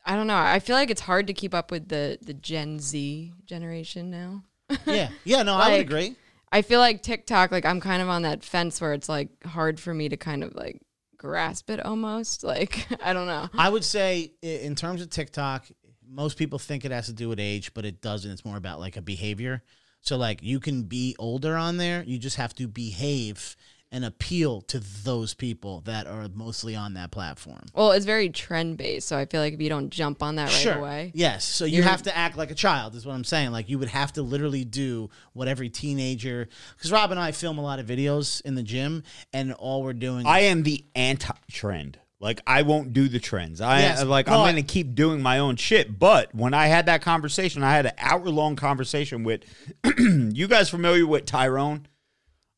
I don't know. I feel like it's hard to keep up with the the Gen Z generation now. yeah, yeah. No, I would agree. I feel like TikTok, like I'm kind of on that fence where it's like hard for me to kind of like grasp it almost. Like I don't know. I would say in terms of TikTok, most people think it has to do with age, but it doesn't. It's more about like a behavior. So like you can be older on there, you just have to behave and appeal to those people that are mostly on that platform. Well, it's very trend based, so I feel like if you don't jump on that right away, Yes. So you have to act like a child, is what I'm saying. Like you would have to literally do what every teenager. Because Rob and I film a lot of videos in the gym, and all we're doing. I am the anti-trend. Like I won't do the trends. I Yes, like but- I'm going to keep doing my own shit. But when I had that conversation, I had an hour-long conversation with you guys familiar with Tyrone?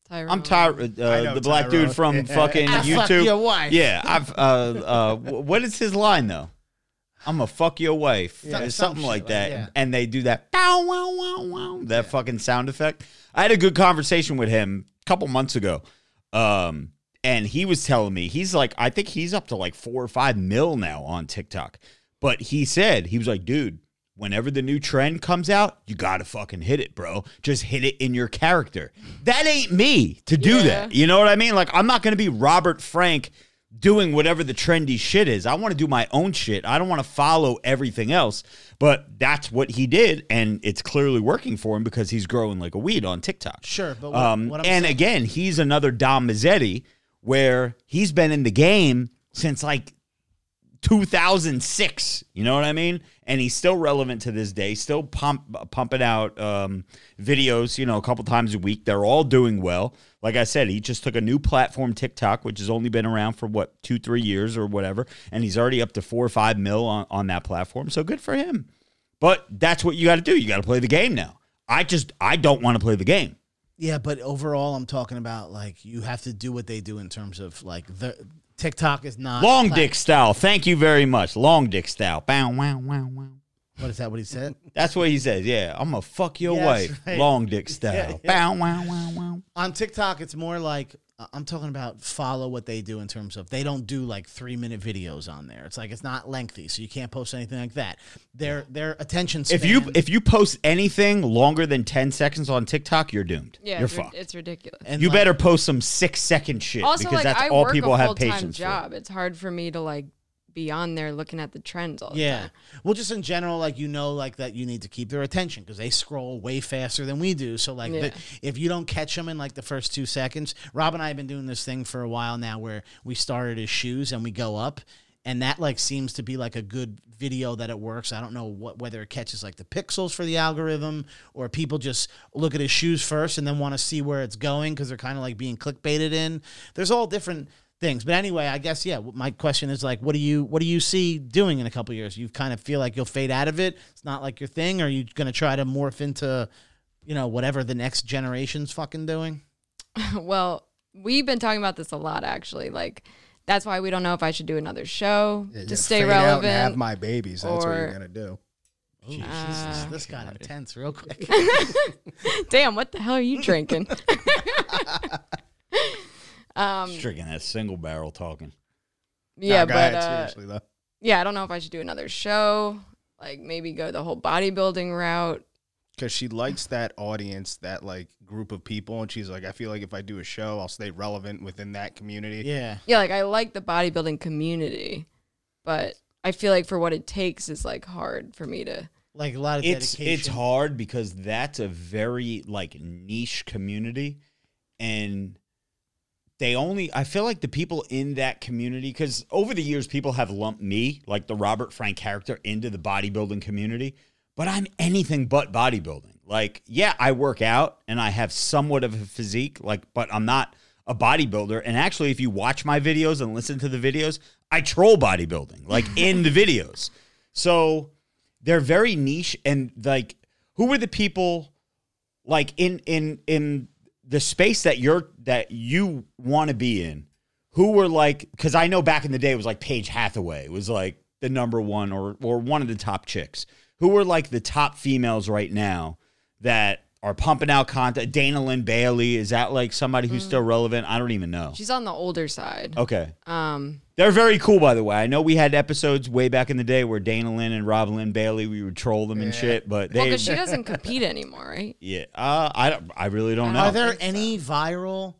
Tyrone. I'm Ty- uh, the black Tyrone. dude from fucking fuck YouTube. your wife. Yeah, I've uh uh what is his line though? I'm gonna fuck your wife, Yeah, some something shit like like- that, yeah. and they do that bow wow wow wow that fucking sound effect. I had a good conversation with him a couple months ago, um, and he was telling me he's like I think he's up to like four or five mil now on TikTok, but he said he was like, dude. Whenever the new trend comes out, you gotta fucking hit it, bro. Just hit it in your character. That ain't me to do Yeah. that. You know what I mean? Like, I'm not gonna be Robert Frank doing whatever the trendy shit is. I want to do my own shit. I don't want to follow everything else. But that's what he did, and it's clearly working for him because he's growing like a weed on TikTok. Sure, but what- um, what and saying- again, he's another Dom Mazzetti where he's been in the game since like 2006. You know what I mean? And he's still relevant to this day. Still pump pumping out um, videos. You know, a couple times a week. They're all doing well. Like I said, he just took a new platform, TikTok, which has only been around for what two, three years or whatever, and he's already up to four or five mil on, on that platform. So good for him. But that's what you got to do. You got to play the game now. I just I don't want to play the game. Yeah, but overall, I'm talking about like you have to do what they do in terms of like the TikTok is not Long dick style. Thank you very much. Long dick style. Bow wow wow wow. What is that? What he said? That's what he says. Yeah, I'm gonna fuck your Yes, wife. right. Long dick style. Yeah, yeah. Bow wow wow wow. On TikTok, it's more like I'm talking about follow what they do in terms of they don't do like three minute videos on there. It's like it's not lengthy, so you can't post anything like that. Their their attention span. If you if you post anything longer than ten seconds on TikTok, you're doomed. Yeah, you're it's, fucked. it's ridiculous. and you like- better post some six second shit also, because like that's I all work people a have full time patience job. It's hard for me to like be on there looking at the trends all the Yeah. time. Well, just in general, like you know, like that you need to keep their attention because they scroll way faster than we do. So like, Yeah. the- if you don't catch them in like the first two seconds, Rob and I have been doing this thing for a while now, where we started as shoes and we go up. And that like seems to be like a good video that it works. I don't know what whether it catches like the pixels for the algorithm or people just look at his shoes first and then want to see where it's going because they're kind of like being clickbaited in. There's all different things. But anyway, I guess yeah. My question is like, what do you what do you see doing in a couple years? You kind of feel like you'll fade out of it. It's not like your thing. Or are you going to try to morph into, you know, whatever the next generation's fucking doing? well, we've been talking about this a lot actually. Like that's why we don't know if I should do another show Yeah, to stay fade out and relevant. have my babies. That's what you're gonna do. Ooh, Uh, Jesus, this got intense real quick. Damn, what the hell are you drinking? um, Just drinking that single barrel talking. yeah, Nah, go but ahead, uh, seriously though. yeah, I don't know if I should do another show. Like maybe go the whole bodybuilding route. because she likes that audience, that like group of people, and she's like, I feel like if I do a show, I'll stay relevant within that community. yeah. Yeah, like I like the bodybuilding community, but I feel like for what it takes is like hard for me to. Like a lot of It's dedication. it's hard because that's a very like niche community, and they only. I feel like the people in that community because over the years people have lumped me like the Robert Frank character into the bodybuilding community, but I'm anything but bodybuilding. Like, yeah, I work out and I have somewhat of a physique, like, but I'm not a bodybuilder. And actually, if you watch my videos and listen to the videos, I troll bodybuilding, like in the videos. So they're very niche and like who were the people like in in in the space that you're that you want to be in who were like because i know back in the day it was like paige hathaway was like the number one or or one of the top chicks. Who were like the top females right now that are pumping out content dana lynn bailey is that like somebody who's still relevant i don't even know She's on the older side. okay Um, they're very cool, by the way. I know we had episodes way back in the day where Dana Lynn and Rob Lynn Bailey we would troll them and shit, but well, they, because she doesn't compete anymore, right? yeah, uh, I don't, I really don't know. Are there think so. any viral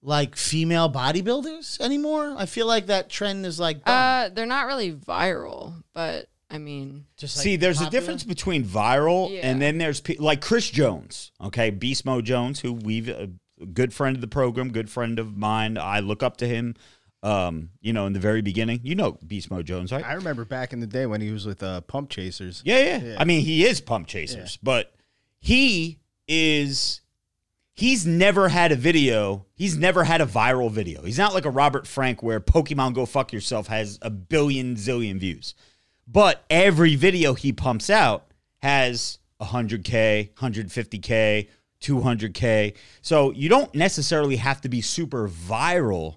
like female bodybuilders anymore? I feel like that trend is like done. Uh, they're not really viral, but I mean, just like See, there's popular? a difference between viral Yeah. and then there's pe- like Chris Jones, okay, Beast Mode Jones, who we've a good friend of the program, good friend of mine. I look up to him. Um, you know, in the very beginning, you know Beast Mode Jones, right? I remember back in the day when he was with uh, Pump Chasers. Yeah, yeah, Yeah. I mean, he is Pump Chasers, but he is. He's never had a video. He's never had a viral video. He's not like a Robert Frank where Pokemon Go Fuck Yourself has a billion zillion views. But every video he pumps out has 100K, 150K, 200K. So you don't necessarily have to be super viral,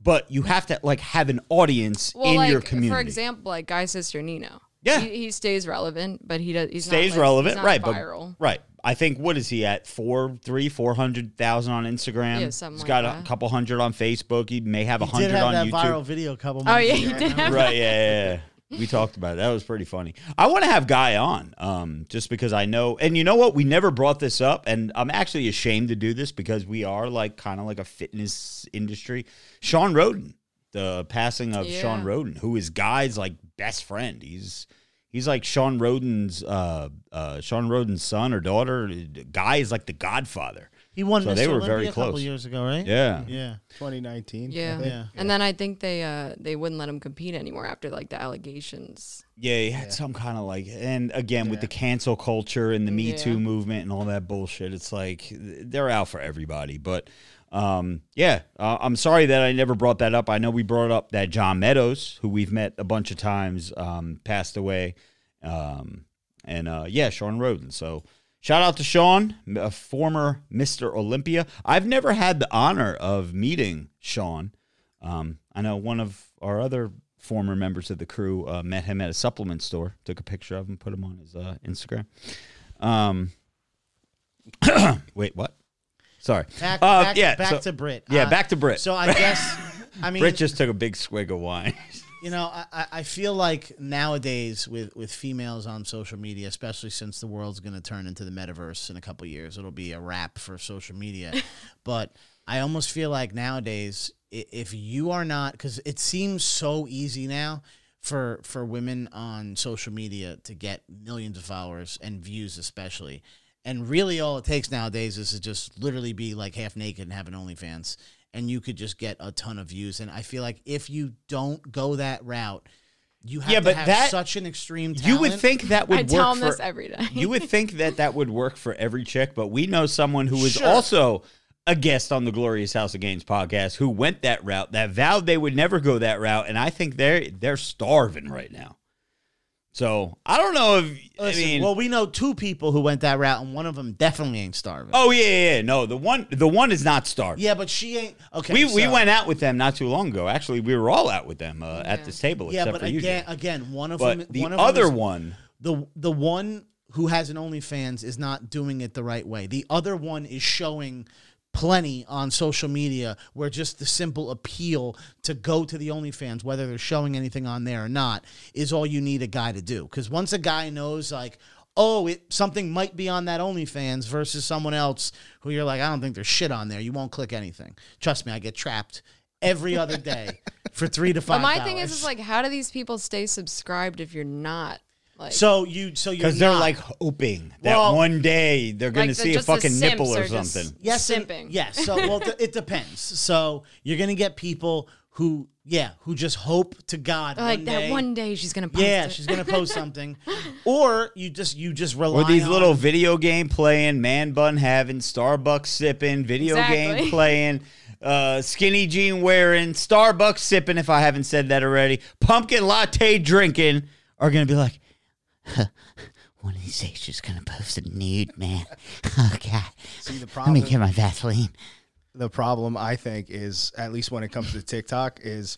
but you have to like have an audience well, in like your community. for example, like Guy Cisternino. Yeah. he, he stays relevant, but he does. He's stays not, like, relevant, he's not right? Viral. But right, I think what is he at? Four, three, four hundred thousand on Instagram. Yeah, something He's like got a that. couple hundred on Facebook. He may have a hundred on that YouTube. viral video a couple Oh yeah, ago. he did have. right? Yeah, yeah, yeah. We talked about it. That was pretty funny. I want to have Guy on, um, just because I know, and you know what? We never brought this up, and I'm actually ashamed to do this because we are like kind of like a fitness industry. Shawn Rhoden, the passing of Yeah. Shawn Rhoden, who is Guy's like best friend. He's he's like Shawn Rhoden's uh, uh, Shawn Rhoden's son or daughter. Guy is like the godfather. He won So Mr. they were Olympia very a couple close. years ago, right? Yeah. Yeah. 2019. I Yeah. Yeah. And then I think they uh they wouldn't let him compete anymore after like the allegations. Yeah, he had some kind of like, and again with the cancel culture and the Me Yeah. Too movement and all that bullshit, it's like they're out for everybody. But um, yeah, uh, I'm sorry that I never brought that up. I know we brought up that John Meadows, who we've met a bunch of times, um, passed away, um, and uh, yeah, Shawn Rhoden. So. Shout out to Shawn, a former Mr. Olympia. I've never had the honor of meeting Shawn. Um, I know one of our other former members of the crew uh, met him at a supplement store, took a picture of him, put him on his uh, Instagram. Um, wait, what? Sorry. Back, Uh, back, yeah, back so- to Brit. Yeah, Uh, back to Brit. So I guess, I mean, Brit just took a big swig of wine. you know, I- I, feel like nowadays with, with females on social media, especially since the world's going to turn into the metaverse in a couple years, it'll be a wrap for social media. but I almost feel like nowadays, if you are not, because it seems so easy now for for women on social media to get millions of followers and views, especially. And really, all it takes nowadays is to just literally be like half naked and have an OnlyFans, and you could just get a ton of views. And I feel like if you don't go that route, you have Yeah, to but have that- such an extreme you would think that would I work tell him for this every day. you would think that that would work for every chick, but we know someone who was Sure. also a guest on the Glorious House of Gains podcast who went that route, that vowed they would never go that route, and I think they're they're starving right now. So I don't know if Listen, I mean. well, we know two people who went that route, and one of them definitely ain't starving. oh yeah, yeah, yeah. No, the one the one is not starving. yeah, but she ain't. Okay, we we went out with them not too long ago. Actually, we were all out with them uh, at Yeah. this table, Yeah, except but for you. again, Jay. again, one of But them. the one of them other is- one, the the one who has an OnlyFans is not doing it the right way. The other one is showing plenty on social media where just the simple appeal to go to the OnlyFans, whether they're showing anything on there or not, is all you need a guy to do. Because once a guy knows like. Oh, it something might be on that OnlyFans versus someone else who you're like, I don't think there's shit on there. You won't click anything. Trust me, I get trapped every other day for three to five. But my thing is, is like, how do these people stay subscribed if you're not like? so you so you're because they're like hoping that Well- one day they're going to Like the- see a just the fucking nipple or are just- something. yes and- simping. yes so well th- it depends so you're gonna get people who yeah who just hope to god like one that day, one day she's gonna post yeah it. she's gonna post something or you just you just rely Or these on- little video game playing, man bun having, Starbucks sipping, video game Exactly. playing, uh, skinny jean wearing, Starbucks sipping, if I haven't said that already, pumpkin latte drinking, are going to be like, one of these days she's going to post a nude, man. Oh, God. See, the Let me get my Vaseline. the problem I think is, at least when it comes to TikTok, is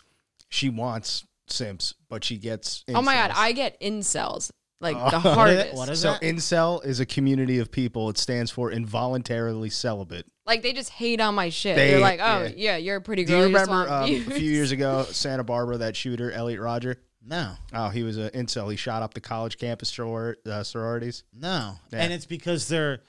she wants simps, but she gets. Oh my god. I get incels like the What is hardest. what is So that incel is a community of people. It stands for involuntarily celibate. Like they just hate on my shit. They- They're like, oh yeah. yeah, you're a pretty girl. Do girl. you remember um, a few years ago, Santa Barbara, that shooter, Elliot Rodger? No Oh, he was an incel. He shot up the college campus soror- uh, sororities. no Yeah. and it's because they're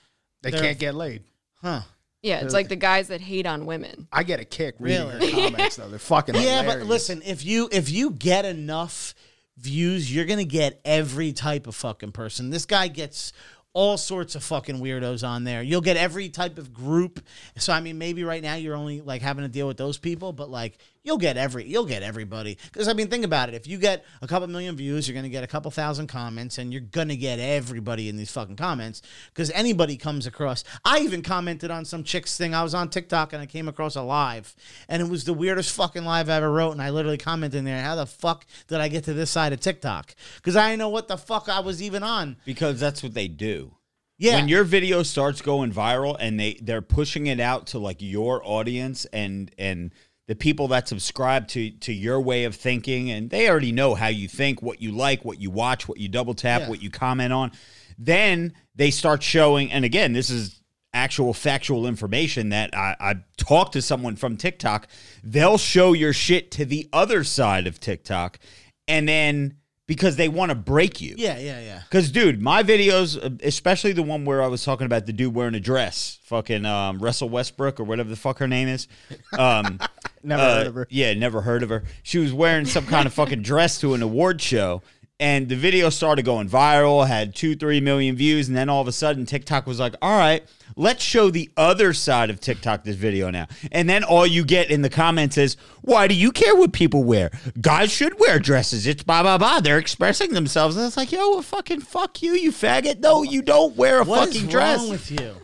They They're- can't get laid. huh Yeah, it's like the guys that hate on women. I get a kick reading Really? her comments though. They're fucking yeah but listen if you if you get enough views you're gonna get every type of fucking person this guy gets all sorts of fucking weirdos on there you'll get every type of group so i mean maybe right now you're only like having to deal with those people but like you'll get every you'll get everybody. Because i mean think about it. If you get a couple million views you're gonna get a couple thousand comments and you're gonna get everybody in these fucking comments because anybody comes across. I even commented on some chick's thing. I was on tiktok and i came across a live and it was the weirdest fucking live i ever wrote and i literally commented in there how the fuck did i get to this side of tiktok? Because i didn't know what the fuck i was even on. Because that's what they do. yeah. When your video starts going viral and they they're pushing it out to like your audience and and the people that subscribe to to your way of thinking and they already know how you think, what you like, what you watch, what you double tap, Yeah. what you comment on. Then they start showing and again, this is actual factual information that I, I talked to someone from TikTok. They'll show your shit to the other side of TikTok and then because they want to break you. yeah yeah yeah Because, dude, my videos, uh, especially the one where I was talking about the dude wearing a dress, fucking um, Russell Westbrook or whatever the fuck her name is. Um, Never uh, heard of her. Yeah, never heard of her. She was wearing some kind of fucking dress to an award show. And the video started going viral, had two, three million views. And then all of a sudden, TikTok was like, all right, let's show the other side of TikTok this video now. And then all you get in the comments is, why do you care what people wear? Guys should wear dresses. It's blah, blah, blah. They're expressing themselves. And it's like, yo, well, fucking fuck you, you faggot. No, you don't wear a What is fucking dress. wrong with you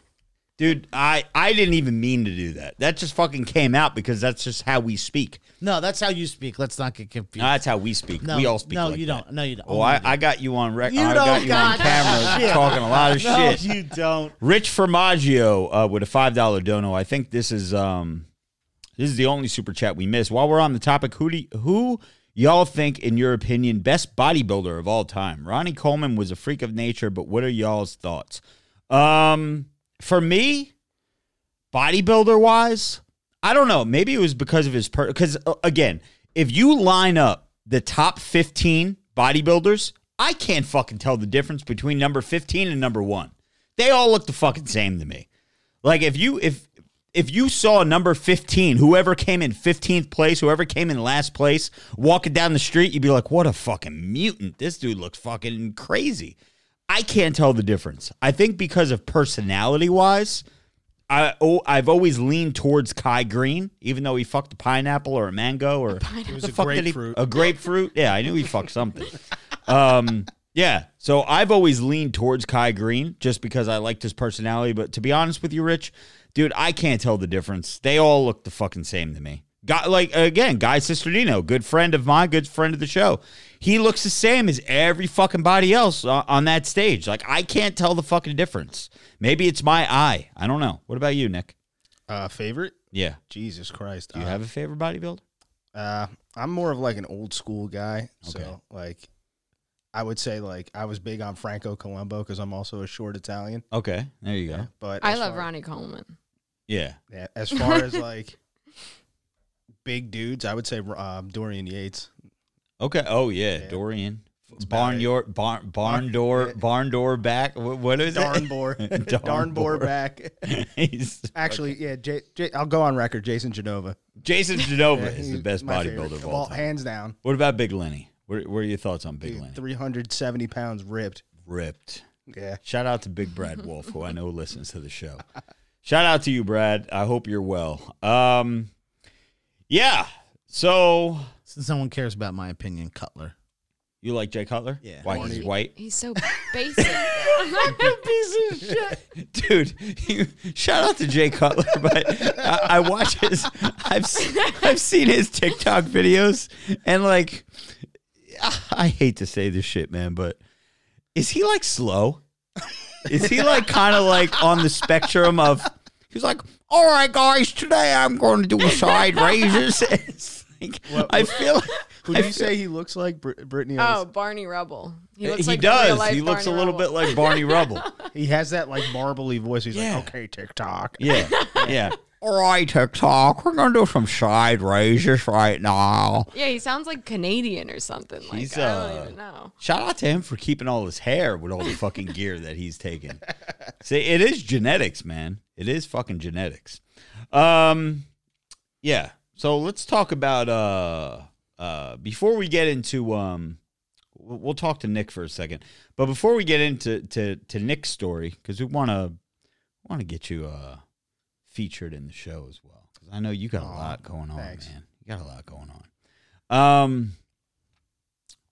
Dude, I, I didn't even mean to do that. That just fucking came out because that's just how we speak. no that's how you speak let's not get confused No, that's how we speak. No, we all speak. no, like you that. don't. No, you don't. Oh, I, I got you on record. You I don't got you on got camera shit. talking a lot of shit. no, shit. you don't. Rich Formaggio uh, with a five dollar dono. I think this is um this is the only super chat we missed. While we're on the topic, who do y- who y'all think, in your opinion, best bodybuilder of all time? Ronnie Coleman was a freak of nature, but what are y'all's thoughts? Um, for me, bodybuilder wise, I don't know. Maybe it was because of his per. Because uh, again, if you line up the top fifteen bodybuilders, I can't fucking tell the difference between number fifteen and number one. They all look the fucking same to me. Like if you if if you saw number 15, whoever came in 15th place, whoever came in last place, walking down the street, you'd be like, what a fucking mutant. This dude looks fucking crazy. I can't tell the difference. I think because of personality wise, I oh, I've always leaned towards Kai Greene, even though he fucked a pineapple or a mango or It was a fuck did he- grapefruit. a grapefruit. Yeah, I knew he fucked something. Um, yeah. So I've always leaned towards Kai Greene just because I liked his personality. But to be honest with you, Rich, dude, I can't tell the difference. They all look the fucking same to me. Guy, like again, Guy Cisternino, good friend of mine, good friend of the show. He looks the same as every fucking body else on, on that stage. Like I can't tell the fucking difference. Maybe it's my eye. I don't know. What about you, Nick? Uh, favorite? Yeah. Jesus Christ. Do you uh, have a favorite bodybuilder? Uh, I'm more of like an old school guy. Okay. So like, I would say like I was big on Franco Columbu because I'm also a short Italian. Okay, there you go. But I love far- Ronnie Coleman. Yeah. Yeah, as far as like big dudes, I would say um, Dorian Yates. Okay. Oh yeah, Yeah. Dorian. That's Barn your barn barn door barn door back. What, what is Darn it? bore, Darn darn bore back. Actually, yeah, J- J- I'll go on record. Jason Genova Jason Genova Yeah, is the best bodybuilder of all Well, time. hands down. What about Big Lenny? What, what are your thoughts on Big Lenny? Three hundred seventy pounds ripped. Ripped. Yeah, Shout out to Big Brad Wolf, who I know listens to the show. Shout out to you, Brad. I hope you're well. Um, yeah. So Since no one cares about my opinion, Cutler. you like Jay Cutler? Yeah. Why he's He- white? He's so basic. piece of shit, dude. You, shout out to Jay Cutler, but I, I watch his. I've se- I've seen his TikTok videos, and like, I hate to say this shit, man, but is he like slow? Is he like kind of like on the spectrum of? He's like, all right, guys, today I'm going to do a side raises. It's like, I feel. who I do you feel- say he looks like? Br- Brittany. oh, Barney Rubble. He, looks he like does. real-life He looks a little Rubble. bit like Barney Rubble. he has that like marbly voice. He's Yeah. like, okay, TikTok. Yeah, yeah. All right, TikTok. We're gonna do some side raises right now. Yeah, he sounds like Canadian or something. Like He's, I uh, don't even know. Shout out to him for keeping all his hair with all the fucking gear that he's taking. See, it is genetics, man. It is fucking genetics. Um, yeah. So let's talk about uh uh before we get into um we'll talk to Nick for a second. But before we get into to to Nick's story cuz we want to want to get you uh featured in the show as well cuz I know you got a lot going on, thanks. man. You got a lot going on. Um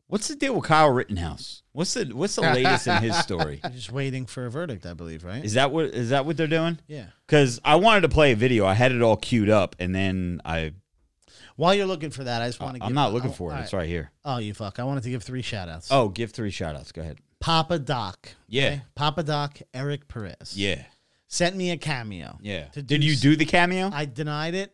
What's the deal with Kyle Rittenhouse? What's the what's the latest in his story? Just waiting for a verdict, I believe, right? Is that what is that what they're doing? yeah. Because I wanted to play a video. I had it all queued up, and then I While you're looking for that, I just want to give I'm not looking oh, for it. all It's right. right here. Oh, you fuck. I wanted to give three shout outs. Oh, give three shout outs. Go ahead. Papa Doc. Yeah. Papa Doc, Eric Perez. Yeah. Sent me a cameo. Yeah. Did you do the cameo? I denied it.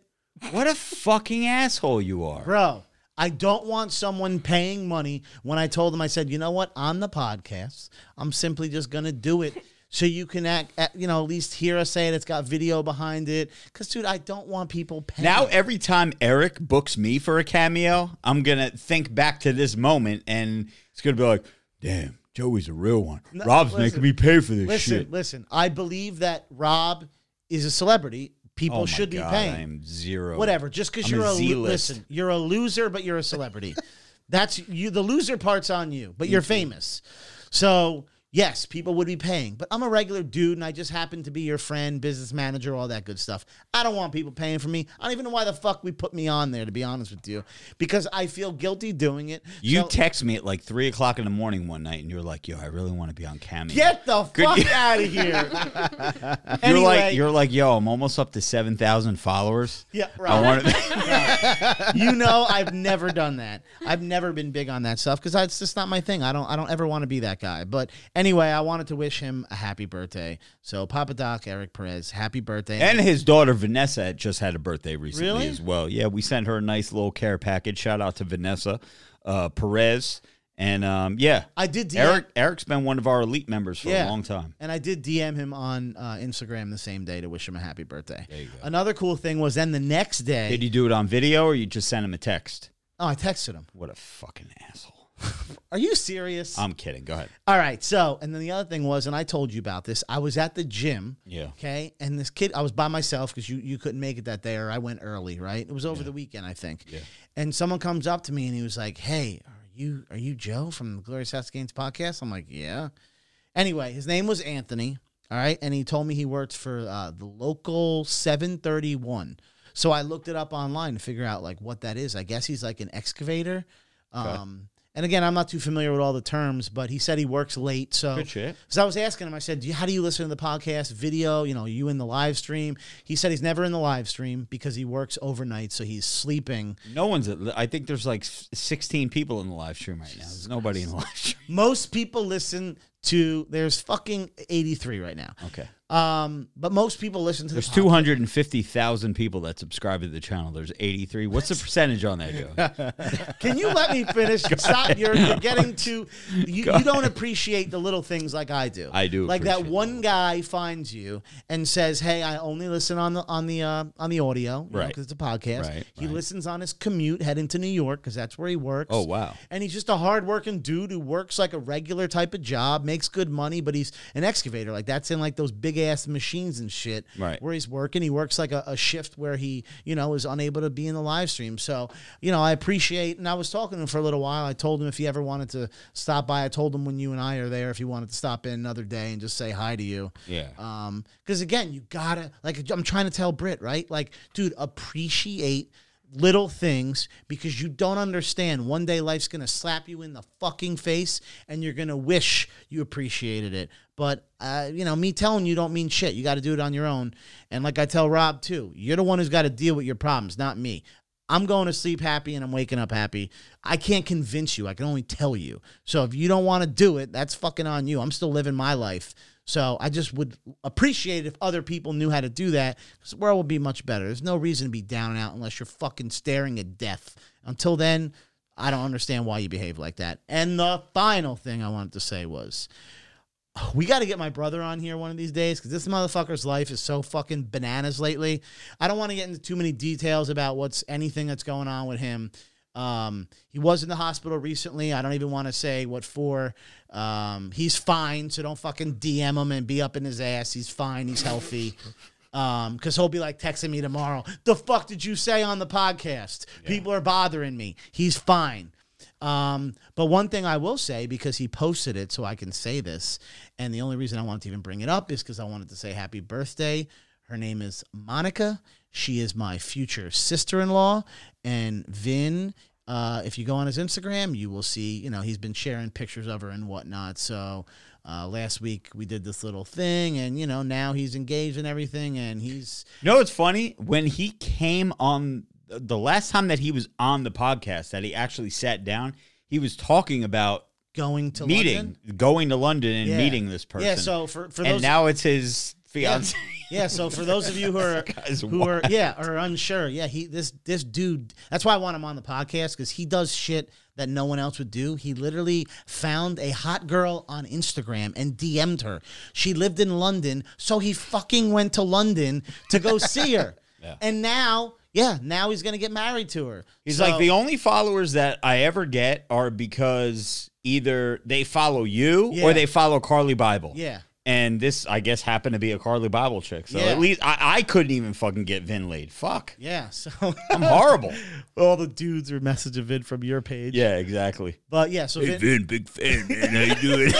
what a fucking asshole you are. Bro, I don't want someone paying money when I told them, I said, you know what, on the podcast, I'm simply just going to do it so you can act, at, you know, at least hear us say it. It's got video behind it. Because, dude, I don't want people paying. Now every time Eric books me for a cameo, I'm gonna think back to this moment, and it's gonna be like, "Damn, Joey's a real one. Rob's listen, making me pay for this listen, shit." listen, I believe that Rob is a celebrity. People oh should be paying. I'm zero. Whatever. Just because you're a a, lo- Z-list. listen, you're a loser, but you're a celebrity. That's you. The loser part's on you, but you're famous. So yes, people would be paying. But I'm a regular dude, and I just happen to be your friend, business manager, all that good stuff. I don't want people paying for me. I don't even know why the fuck we put me on there, to be honest with you, because I feel guilty doing it. You So- text me at like three o'clock in the morning one night, and you're like, "Yo, I really want to be on cameo." get the Could fuck you- out of here. You're like, you're like, "Yo, I'm almost up to seven thousand followers." Yeah, I right. want to. you know I've never done that. I've never been big on that stuff because it's just not my thing. I don't I don't ever want to be that guy. But anyway, I wanted to wish him a happy birthday. So Papa Doc, Eric Perez, happy birthday. and his daughter Vanessa just had a birthday recently Really? as well. Yeah, we sent her a nice little care package. Shout out to Vanessa uh, Perez, and um, yeah, I did DM, Eric. Eric's been one of our elite members for Yeah. a long time. and I did DM him on uh, Instagram the same day to wish him a happy birthday. There you go. Another cool thing was then the next day. Did you do it on video or you just sent him a text? oh, I texted him. What a fucking asshole! Are you serious? I'm kidding. Go ahead. All right. So, and then the other thing was, and I told you about this. I was at the gym. Yeah. Okay. And this kid, I was by myself because you, you couldn't make it that day, or I went early, right? It was over the weekend, I think. Yeah. And someone comes up to me and he was like, Hey, are you are you Joe from the Glorious House Gains podcast? I'm like, Yeah. Anyway, his name was Anthony. All right. And he told me he worked for uh, the local 731. So I looked it up online to figure out like what that is. I guess he's like an excavator. Um, and again, I'm not too familiar with all the terms, but he said he works late. So, so I was asking him. I said, do you, "How do you listen to the podcast? Video? You know, are you in the live stream?" He said he's never in the live stream because he works overnight, so he's sleeping. No one's. At, I think there's like 16 people in the live stream right now. There's nobody in the live stream. Most people listen to. There's fucking 83 right now. Okay. Um, but most people listen to There's the 250,000 people that subscribe to the channel. There's 83. What's the percentage on that, Joe? Can you let me finish? Stop. You're, you're getting to. You, you don't appreciate the little things like I do. I do Like that one guy finds you and says, "Hey, I only listen on the on the uh, on the audio, Right. Because it's a podcast. Right, He right. listens on his commute heading to New York because that's where he works. Oh, wow. And he's just a hardworking dude who works like a regular type of job, makes good money, but he's an excavator. Like that's in like those big ass machines and shit. Right. Where he's working, he works like a, a shift where he, you know, is unable to be in the live stream. So, you know, I appreciate. And I was talking to him for a little while. I told him if he ever wanted to stop by, I told him when you and I are there, if he wanted to stop in another day and just say hi to you. Yeah. Um, because again, you gotta like I'm trying to tell Brit, right? Like, dude, appreciate little things because you don't understand. One day life's gonna slap you in the fucking face and you're gonna wish you appreciated it. But uh, you know, me telling you don't mean shit. You gotta do it on your own. And like I tell Rob too, you're the one who's gotta deal with your problems, not me. I'm going to sleep happy and I'm waking up happy. I can't convince you. I can only tell you. So if you don't want to do it, that's fucking on you. I'm still living my life. So I just would appreciate if other people knew how to do that because the world would be much better. There's no reason to be down and out unless you're fucking staring at death. Until then, I don't understand why you behave like that. And the final thing I wanted to say was we got to get my brother on here one of these days because this motherfucker's life is so fucking bananas lately. I don't want to get into too many details about what's anything that's going on with him. Um, he was in the hospital recently. I don't even want to say what for. Um, he's fine, so don't fucking DM him and be up in his ass. He's fine. He's healthy. Um, because he'll be like texting me tomorrow. The fuck did you say on the podcast? People are bothering me. He's fine. Um, but one thing I will say, because he posted it, so I can say this, and the only reason I wanted to even bring it up is because I wanted to say happy birthday. Her name is Monica. She is my future sister in law. And Vin, uh, if you go on his Instagram, you will see, you know, he's been sharing pictures of her and whatnot. So uh, last week we did this little thing, and, you know, now he's engaged and everything, and he's. You know what's funny? When he came on the last time that he was on the podcast that he actually sat down, he was talking about Going to meeting, London. going to London and Yeah. meeting this person. Yeah, so for, for and those now it's his. Fiance. Yeah, so for those of you who are who are yeah are unsure, yeah, he this this dude. That's why I want him on the podcast because he does shit that no one else would do. He literally found a hot girl on Instagram and DM'd her. She lived in London, so he fucking went to London to go see her. And now, yeah, now he's gonna get married to her. He's So- like the only followers that I ever get are because either they follow you Yeah. or they follow Carly Bible. Yeah. And this, I guess, happened to be a Carly Bible chick. So Yeah. at least I, I couldn't even fucking get Vin laid. Fuck. yeah, so I'm horrible. all the dudes are messaging Vin from your page. yeah, exactly. But yeah, so Vin, Vin, big fan, man. How you doing?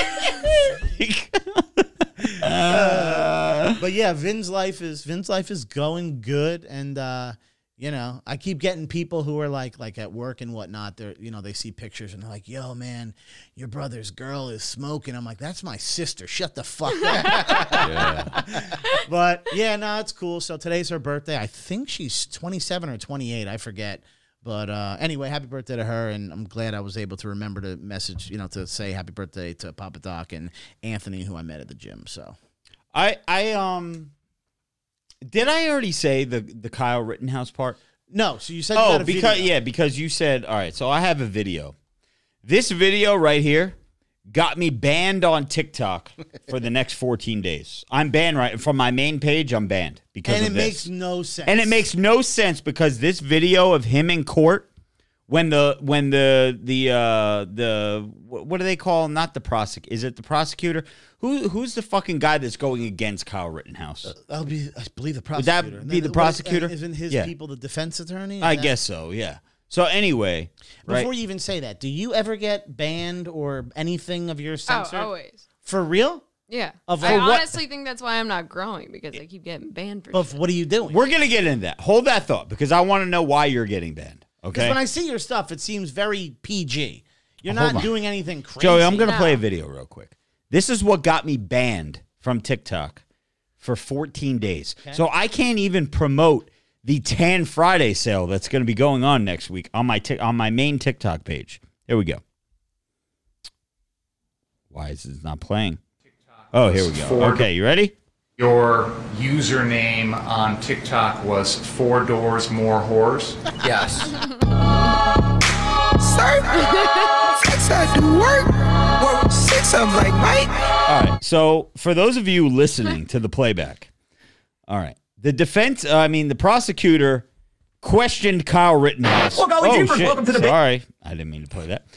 but yeah, Vin's life is Vin's life is going good, and uh, you know, I keep getting people who are like like at work and whatnot. They're you know they see pictures and they're like, "Yo, man, your brother's girl is smoking." I'm like, "That's my sister. Shut the fuck up." but yeah, no, it's cool. So today's her birthday. I think she's 27 or 28. I forget. But uh, anyway, happy birthday to her, and I'm glad I was able to remember to message, you know, to say happy birthday to Papa Doc and Anthony, who I met at the gym. So I, I, um, did I already say the the Kyle Rittenhouse part? no, so you said you Oh, got a because video. yeah, because you said all right. So I have a video. This video right here got me banned on TikTok for the next 14 days. I'm banned right from my main page. I'm banned because and of it this. makes no sense. and it makes no sense because this video of him in court when the when the the uh the what do they call not the prosec is it the prosecutor who who's the fucking guy that's going against Kyle Rittenhouse that'll be, I believe, the prosecutor. Would that. And be the prosecutor? Isn't his Yeah. people the defense attorney? I that- guess so yeah so anyway right Before you even say that, do you ever get banned or anything of your Oh, always. For real? Yeah. Of I what- honestly think that's why I'm not growing because I keep getting banned for But shit. what are you doing? we're gonna get into that hold that thought because I want to know why you're getting banned Because okay when I see your stuff, it seems very PG. You're Hold not on. doing anything crazy. Joey, I'm going to No. play a video real quick. This is what got me banned from TikTok for 14 days. So I can't even promote the Tan Friday sale that's going to be going on next week on my Tik on my main TikTok page. Here we go. Why is this not playing? TikTok. Oh, here we go. Ford. Okay, you ready? Your username on TikTok was Four Doors More Whores. Yes. Sir, flex I do work. Work six, I'm like Mike. All right. So for those of you listening to the playback, all right, the defense, uh, I mean, the prosecutor questioned Kyle Rittenhouse. Well, golly oh, jeepers, shit. welcome to the Sorry, I didn't mean to play that.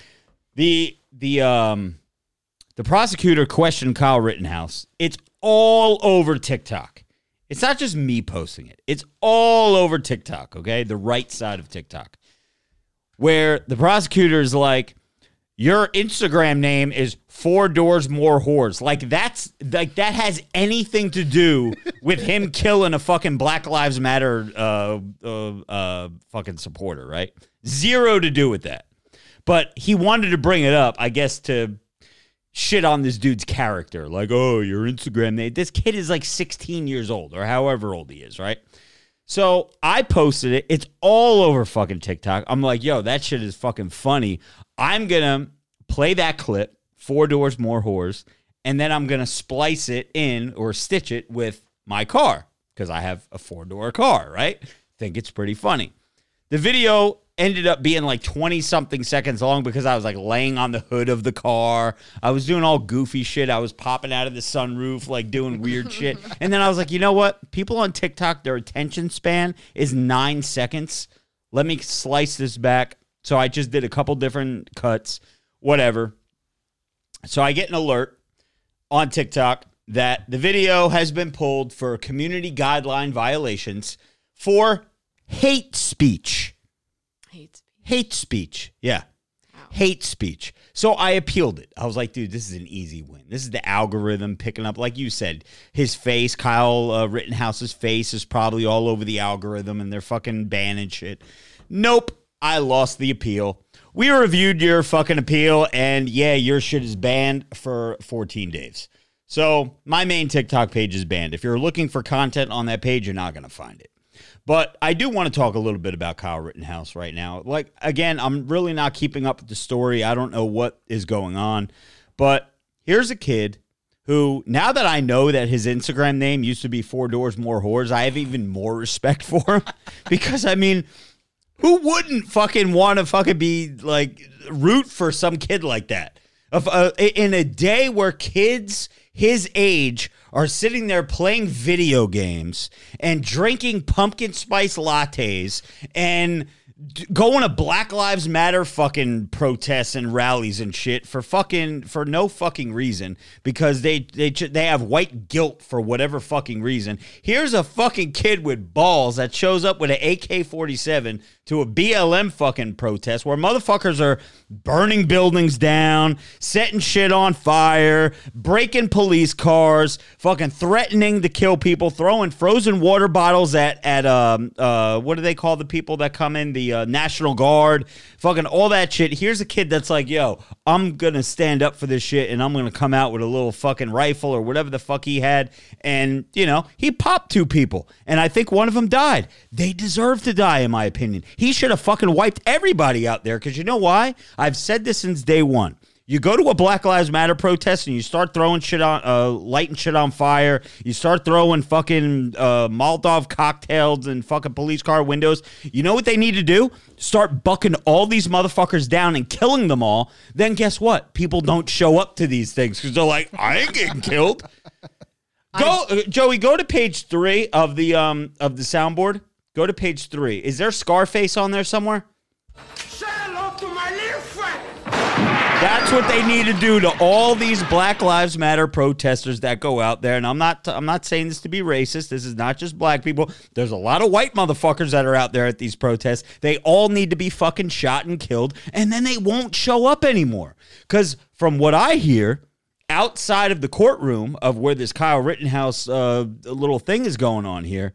The the um the prosecutor questioned Kyle Rittenhouse. It's all over TikTok. It's not just me posting it. It's all over TikTok, okay? The right side of TikTok. Where the prosecutor is like, your Instagram name is four doors more whores. Like that's like that has anything to do with him killing a fucking Black Lives Matter uh uh, uh fucking supporter, right? Zero to do with that. But he wanted to bring it up, I guess, to shit on this dude's character. Like, oh, your Instagram name. This kid is like 16 years old or however old he is, right? So I posted it. It's all over fucking TikTok. I'm like, yo, that shit is fucking funny. I'm gonna play that clip, four doors more whores, and then I'm gonna splice it in or stitch it with my car because I have a four door car, right? Think it's pretty funny. The video ended up being like 20 something seconds long because I was like laying on the hood of the car. I was doing all goofy shit. I was popping out of the sunroof, like doing weird shit. And then I was like, you know what? People on TikTok, their attention span is nine seconds. Let me slice this back. So I just did a couple different cuts, whatever. So I get an alert on TikTok that the video has been pulled for community guideline violations for hate speech. Hate speech. Yeah. Hate speech. So I appealed it. I was like, dude, this is an easy win. This is the algorithm picking up, like you said, his face, Kyle uh, Rittenhouse's face is probably all over the algorithm and they're fucking banning shit. Nope. I lost the appeal. We reviewed your fucking appeal and yeah, your shit is banned for 14 days. So my main TikTok page is banned. If you're looking for content on that page, you're not going to find it. But I do want to talk a little bit about Kyle Rittenhouse right now. Like, again, I'm really not keeping up with the story. I don't know what is going on. But here's a kid who, now that I know that his Instagram name used to be Four Doors More Whores, I have even more respect for him. because, I mean, who wouldn't fucking want to fucking be like root for some kid like that? Of uh, in a day where kids his age are sitting there playing video games and drinking pumpkin spice lattes and going to Black Lives Matter fucking protests and rallies and shit for fucking for no fucking reason because they they they have white guilt for whatever fucking reason. Here's a fucking kid with balls that shows up with an AK-47 to a BLM fucking protest where motherfuckers are burning buildings down, setting shit on fire, breaking police cars, fucking threatening to kill people, throwing frozen water bottles at at um uh what do they call the people that come in the uh, National Guard, fucking all that shit. Here's a kid that's like, "Yo, I'm to stand up for this shit and I'm to come out with a little fucking rifle or whatever the fuck he had." And, you know, he popped two people and I think one of them died. They deserve to die in my opinion. He should have fucking wiped everybody out there cuz you know why? I've said this since day 1. You go to a Black Lives Matter protest and you start throwing shit on, uh, lighting shit on fire. You start throwing fucking uh, Molotov cocktails and fucking police car windows. You know what they need to do? Start bucking all these motherfuckers down and killing them all. Then guess what? People don't show up to these things because they're like, I ain't getting killed. Go, uh, Joey. Go to page three of the um of the soundboard. Go to page three. Is there Scarface on there somewhere? That's what they need to do to all these Black Lives Matter protesters that go out there. And I'm not I'm not saying this to be racist. This is not just black people. There's a lot of white motherfuckers that are out there at these protests. They all need to be fucking shot and killed and then they won't show up anymore. Cuz from what I hear, outside of the courtroom of where this Kyle Rittenhouse uh, little thing is going on here,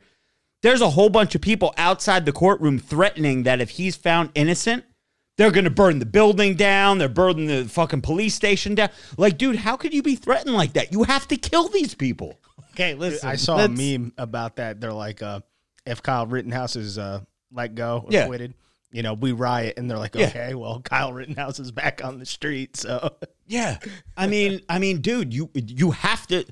there's a whole bunch of people outside the courtroom threatening that if he's found innocent, They're gonna burn the building down. They're burning the fucking police station down. Like, dude, how could you be threatened like that? You have to kill these people. Okay, listen. I saw a let's- meme about that. They're like, uh, if Kyle Rittenhouse is uh, let go, or Yeah. acquitted, you know, we riot, and they're like, Yeah. okay, well, Kyle Rittenhouse is back on the street, so Yeah. I mean, I mean, dude, you you have to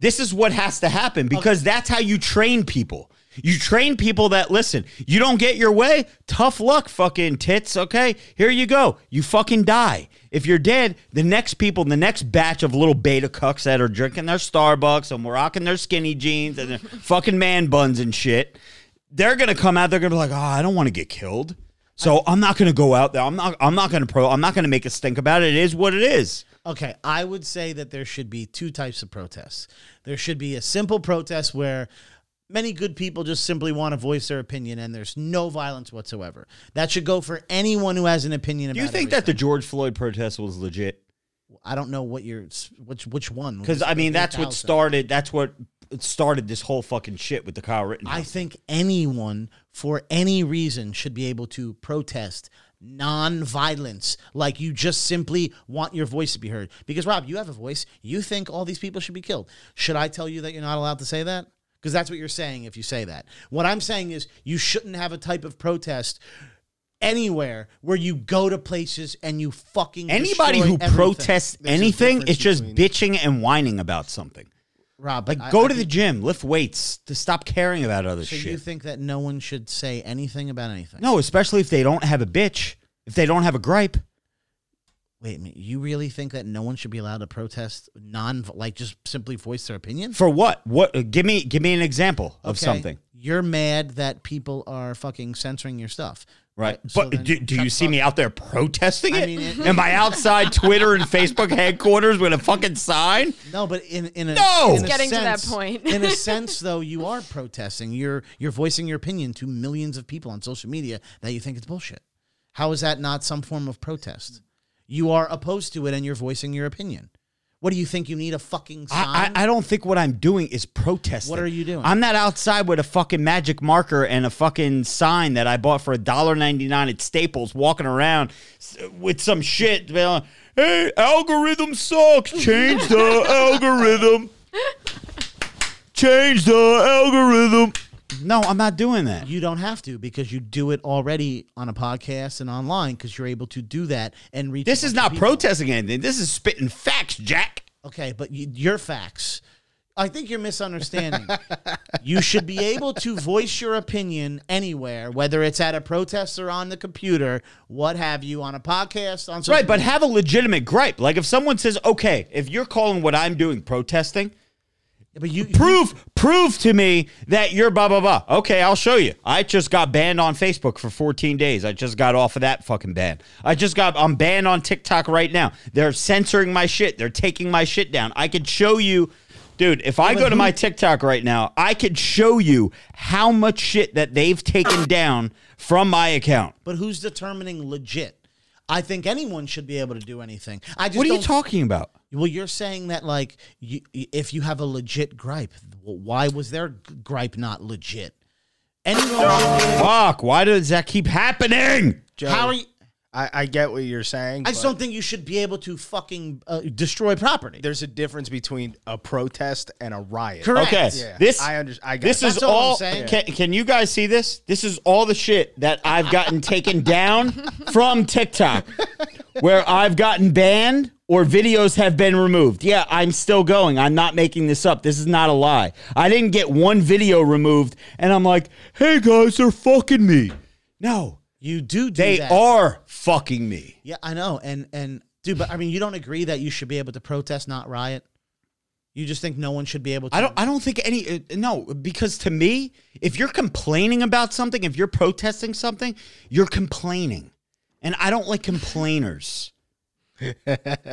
this is what has to happen because that's how you train people. You train people that listen, you don't get your way, tough luck, fucking tits, okay? Here you go. You fucking die. If you're dead, the next people, the next batch of little beta cucks that are drinking their Starbucks and rocking their skinny jeans and their fucking man buns and shit, they're gonna come out, they're gonna be like, oh, I don't want to get killed. So I'm not gonna go out there. I'm not I'm not gonna pro I'm not gonna make a stink about it. It is what it is. Okay, I would say that there should be two types of protests. There should be a simple protest where many good people just simply want to voice their opinion and there's no violence whatsoever. That should go for anyone who has an opinion Do about you think that the everything. George Floyd protest was legit? I don't know what you're which which one Because I mean, that's what started. That's what started this whole fucking shit with the Kyle Rittenhouse. I think anyone for any reason should be able to protest non-violence like you just simply want your voice to be heard because rob you have a voice you think all these people should be killed should i tell you that you're not allowed to say that because that's what you're saying if you say that what i'm saying is you shouldn't have a type of protest anywhere where you go to places and you fucking Anybody who everything. protests There's anything difference is just between- bitching and whining about something. rob Like, I- go I to the gym, lift weights, to stop caring about other so shit. you think that no one should say anything about anything no, especially if they don't have a bitch, if they don't have a gripe. Wait a minute. You really think that no one should be allowed to protest non like just simply voice their opinion? For what? What? uh, Give me, give me an example of Okay, something. You're mad that people are fucking censoring your stuff. Right. So but then do, do shut you the see fuck me out there protesting I it? mean, it- Am I outside Twitter and Facebook headquarters with a fucking sign? No, but in in a No! in It's a getting to that sense- point. in a sense, though, you are protesting. You're you're voicing your opinion to millions of people on social media that you think it's bullshit. How is that not some form of protest? You are opposed to it, and you're voicing your opinion. What do you think? You need a fucking sign? I, I, I don't think what I'm doing is protesting. What are you doing? I'm not outside with a fucking magic marker and a fucking sign that I bought for $1.99 at Staples walking around with some shit. Hey, algorithm sucks. Change the algorithm. Change the algorithm. No, I'm not doing that. You don't have to because you do it already on a podcast and online because you're able to do that and reach. This is not people. protesting anything. This is spitting facts, Jack. Okay, but you, your facts. I think you're misunderstanding. you should be able to voice your opinion anywhere, whether it's at a protest or on the computer, what have you, on a podcast, on social Right, but have a legitimate gripe. Like if someone says, okay, if you're calling what I'm doing protesting, but you prove prove to me that you're blah blah blah. Okay, I'll show you. I just got banned on Facebook for 14 days. I just got off of that fucking ban. I just got I'm banned on TikTok right now. They're censoring my shit. They're taking my shit down. I could show you Dude, if I go to my TikTok right now, I could show you how much shit that they've taken down from my account. But who's determining legit? I think anyone should be able to do anything. I just What are you don't- talking about? Well, you're saying that like you, if you have a legit gripe, why was their gripe not legit? Anyone should be able- Fuck, why does that keep happening? Joe, How are you? I, I get what you're saying. I just but don't think you should be able to fucking uh, destroy property. There's a difference between a protest and a riot. Correct. Okay, Yeah, this I under- I got this it. is That's all I'm saying. Can, can you guys see this? This is all the shit that I've gotten taken down from TikTok, where I've gotten banned or videos have been removed. Yeah, I'm still going. I'm not making this up. This is not a lie. I didn't get one video removed, and I'm like, hey guys, they're fucking me. No, You do do they that. are fucking me. Yeah, I know. And and dude, but I mean, you don't agree that you should be able to protest, not riot. You just think no one should be able to. I don't. I don't think any. Uh, no, because to me, if you're complaining about something, if you're protesting something, you're complaining, and I don't like complainers.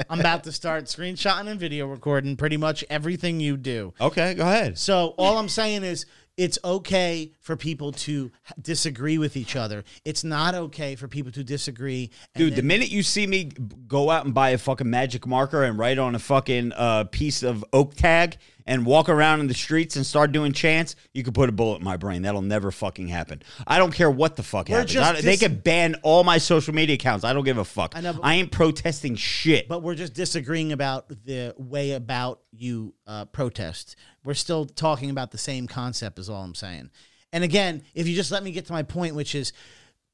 I'm about to start screenshotting and video recording pretty much everything you do. Okay, go ahead. So all I'm saying is it's okay for people to disagree with each other. It's not okay for people to disagree. and Dude, the minute you see me go out and buy a fucking magic marker and write on a fucking uh, piece of oak tag and walk around in the streets and start doing chants, you could put a bullet in my brain. That'll never fucking happen. I don't care what the fuck We're happens. I- they could ban all my social media accounts. I don't give a fuck. I know, I ain't protesting shit. But we're just disagreeing about the way about you uh, protest. We're still talking about the same concept, is all I'm saying. And again, if you just let me get to my point, which is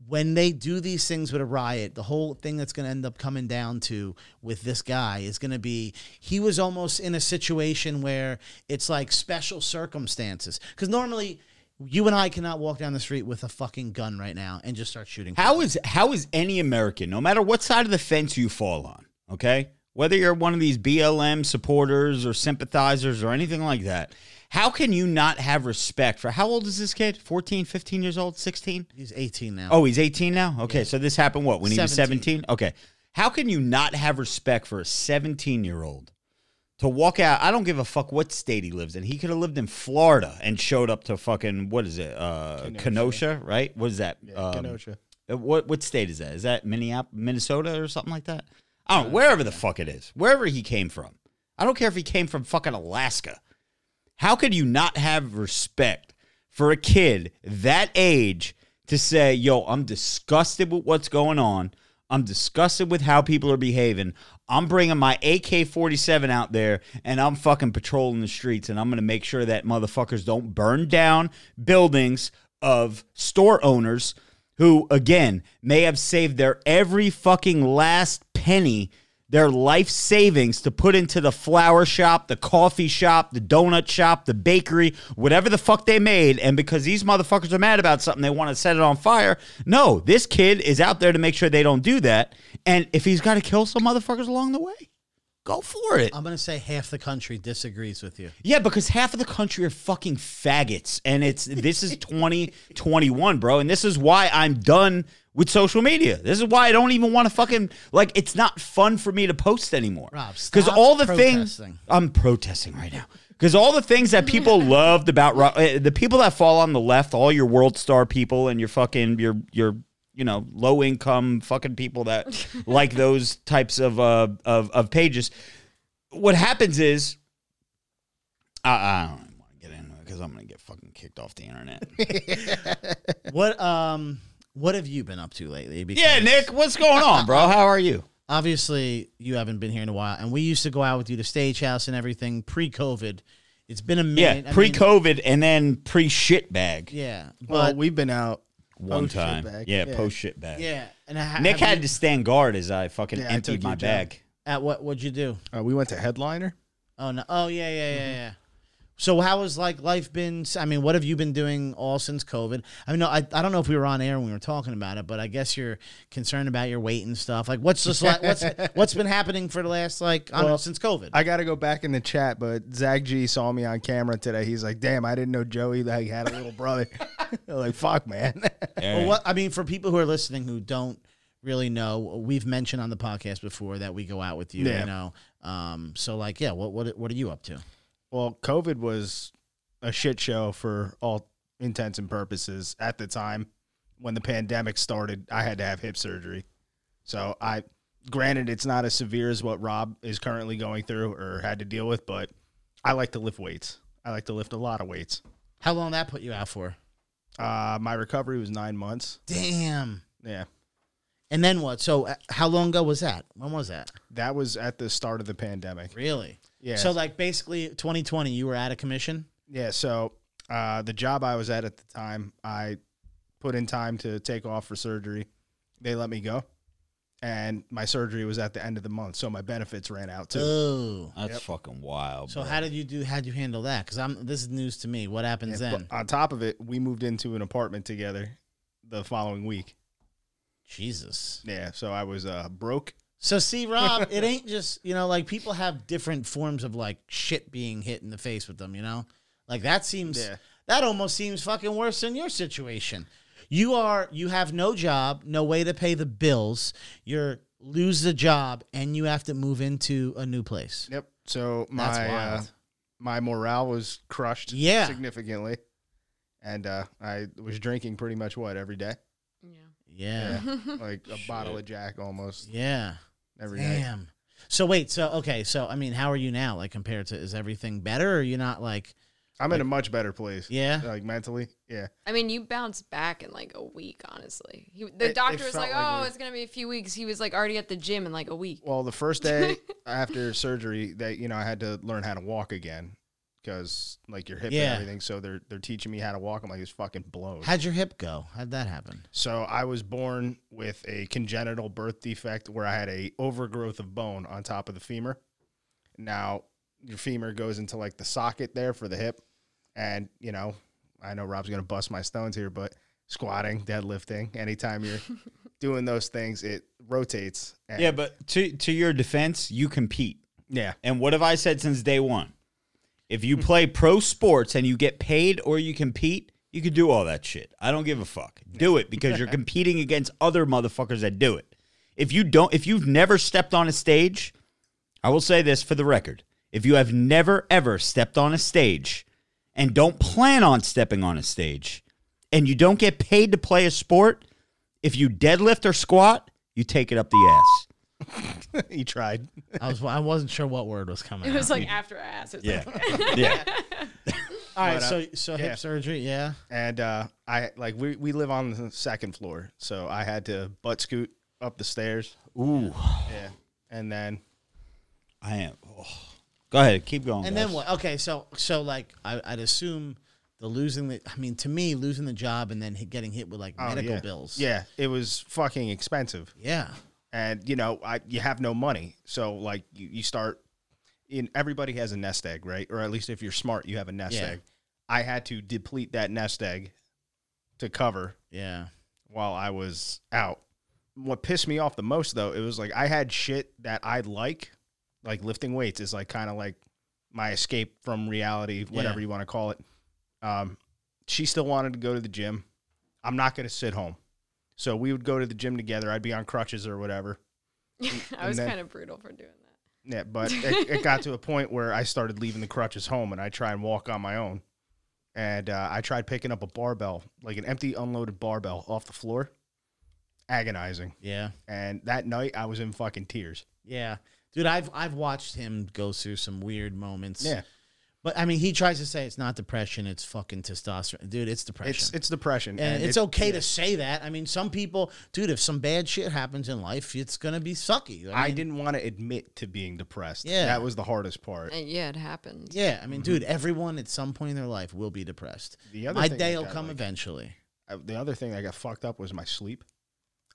when they do these things with a riot, the whole thing that's going to end up coming down to with this guy is going to be he was almost in a situation where it's like special circumstances. Because normally, you and I cannot walk down the street with a fucking gun right now and just start shooting. How is how is any American, no matter what side of the fence you fall on, okay? Whether you're one of these BLM supporters or sympathizers or anything like that, how can you not have respect for how old is this kid? 14, 15 years old, 16? He's 18 now. Oh, he's 18 now? Okay, so this happened what? When he was 17. 17? Okay. How can you not have respect for a 17 year old to walk out? I don't give a fuck what state he lives in. He could have lived in Florida and showed up to fucking, what is it? Uh, Kenosha, Kenosha. right? What is that? Yeah, Um, Kenosha. uh, What what state is that? Is that Minneapolis, Minnesota, or something like that? I don't know. Wherever the fuck it is, wherever he came from. I don't care if he came from fucking Alaska. How could you not have respect for a kid that age to say, "Yo, I'm disgusted with what's going on. I'm disgusted with how people are behaving. I'm bringing my AK-47 out there and I'm fucking patrolling the streets and I'm going to make sure that motherfuckers don't burn down buildings of store owners who again may have saved their every fucking last penny their life savings to put into the flower shop, the coffee shop, the donut shop, the bakery, whatever the fuck they made. And because these motherfuckers are mad about something, they want to set it on fire. No, this kid is out there to make sure they don't do that. And if he's got to kill some motherfuckers along the way, go for it. I'm going to say half the country disagrees with you. Yeah, because half of the country are fucking faggots, and it's this is 2021, bro, and this is why I'm done with social media. This is why I don't even want to fucking like. It's not fun for me to post anymore. Rob, because all the things. I'm protesting right now. Because all the things that people loved about eh, the people that fall on the left, all your world star people and your fucking your your you know low income fucking people that like those types of uh of of pages. What happens is I, I don't want to get into it because I'm gonna get fucking kicked off the internet. What um what have you been up to lately? Because yeah, Nick, what's going on, bro? How are you? Obviously, you haven't been here in a while, and we used to go out with you to Stage House and everything pre-COVID. It's been a Yeah, minute. I pre mean, COVID and then pre shit bag. Yeah, Well, but we've been out One time. bag. Yeah, post shit bag. yeah, and ha- Nick had you- to stand guard as I fucking Yeah, emptied took my your job. bag. at what? What'd you do? Uh, we went to Headliner. Oh no! Oh yeah, yeah, yeah, yeah. So how has like life been? I mean, what have you been doing all since COVID? I mean, no, I, I don't know if we were on air when we were talking about it, but I guess you're concerned about your weight and stuff. Like, what's just like what's what's been happening for the last like I don't know since COVID? I got to go back in the chat, but Zach G saw me on camera today. He's like, "Damn, I didn't know Joey like had a little brother." Like, "Fuck, man." Well, what I mean for people who are listening who don't really know, we've mentioned on the podcast before that we go out with you. Yeah. You know, um, so like, yeah, what what what are you up to? Well, COVID was a shit show for all intents and purposes at the time when the pandemic started. I had to have hip surgery, so I. Granted, it's not as severe as what Rob is currently going through or had to deal with, but I like to lift weights. I like to lift a lot of weights. How long that put you out for? Uh, my recovery was nine months. Damn. Yeah. And then what? So uh, how long ago was that? When was that? That was at the start of the pandemic. Really? Yeah. So like basically 2020, you were out of commission. yeah. So uh, the job I was at at the time, I put in time to take off for surgery. They let me go, and my surgery was at the end of the month, so my benefits ran out too. Oh. That's fucking wild. So bro. how did you do? How'd you handle that? Because I'm this is news to me. What happens Yeah, then? but on top of it, we moved into an apartment together the following week. Jesus. Yeah. So I was uh, broke. So see, Rob, it ain't just you know like people have different forms of like shit being hit in the face with them. You know, like that seems Yeah. that almost seems fucking worse than your situation. You are you have no job, no way to pay the bills. You're lose the job and you have to move into a new place. Yep. So my uh, my morale was crushed. Yeah. Significantly, and uh, I was drinking pretty much what every day. Yeah. Yeah. like a bottle of Jack almost Yeah. Every day. Damn. So wait, so okay, so I mean, how are you now? Like compared to, is everything better? Or are you not like, I'm in a much better place. Yeah? like mentally. Yeah, I mean, you bounced back in like a week, honestly. He, the It- doctor it was felt like, like "Oh, we- it's gonna be a few weeks." He was like already at the gym in like a week. Well, the first day after surgery, that you know, I had to learn how to walk again because like your hip Yeah. and everything. So they're they're teaching me how to walk. I'm like, it's fucking blows. how'd your hip go? How'd that happen? So I was born with a congenital birth defect where I had a overgrowth of bone on top of the femur. Now your femur goes into like the socket there for the hip, and you know, I know Rob's gonna bust my stones here, but squatting, deadlifting, anytime you're doing those things, it rotates. And Yeah, but to to your defense, you compete. yeah, And what have I said since day one? If you play pro sports and you get paid or you compete, you can do all that shit. I don't give a fuck. Do it because you're competing against other motherfuckers that do it. If you don't, if you've never stepped on a stage, I will say this for the record: if you have never ever stepped on a stage and don't plan on stepping on a stage, and you don't get paid to play a sport, if you deadlift or squat, you take it up the ass. he tried. I was I wasn't sure what word was coming. It was out. like after ass. It's Yeah, like, yeah. all right. but, uh, so so yeah. hip surgery, yeah. and uh, I like we we live on the second floor, so I had to butt scoot up the stairs. Ooh, Yeah, and then I am. oh. Go ahead, keep going. And guys. then what? Okay, so so like I, I'd assume the losing the. I mean, to me, losing the job and then hit, getting hit with like oh, medical yeah. bills. Yeah, it was fucking expensive, yeah. And you know I you have no money, so like you, you start. In everybody has a nest egg, right? Or at least if you're smart, you have a nest Yeah. egg. I had to deplete that nest egg to cover Yeah. while I was out. What pissed me off the most though, it was like I had shit that I'd like, like lifting weights is like kind of like my escape from reality, whatever Yeah. you want to call it. Um, she still wanted to go to the gym. I'm not going to sit home. So we would go to the gym together. I'd be on crutches or whatever. I was then- kind of brutal for doing that. Yeah, but it, it got to a point where I started leaving the crutches home and I try and walk on my own. And uh, I tried picking up a barbell, like an empty, unloaded barbell off the floor. Agonizing. Yeah. And that night, I was in fucking tears. Yeah. Dude, I've I've watched him go through some weird moments. Yeah, But I mean, he tries to say it's not depression, it's fucking testosterone. Dude, it's depression. it's it's depression, and, it's it- okay yeah. to say that. I mean, some people, dude, if some bad shit happens in life, it's gonna be sucky. I mean, didn't want to admit to being depressed. Yeah. that was the hardest part. And yeah, it happened. Yeah, I mean, dude, everyone at some point in their life will be depressed. The other My thing day will come like, eventually. uh, the other thing I got fucked up was my sleep.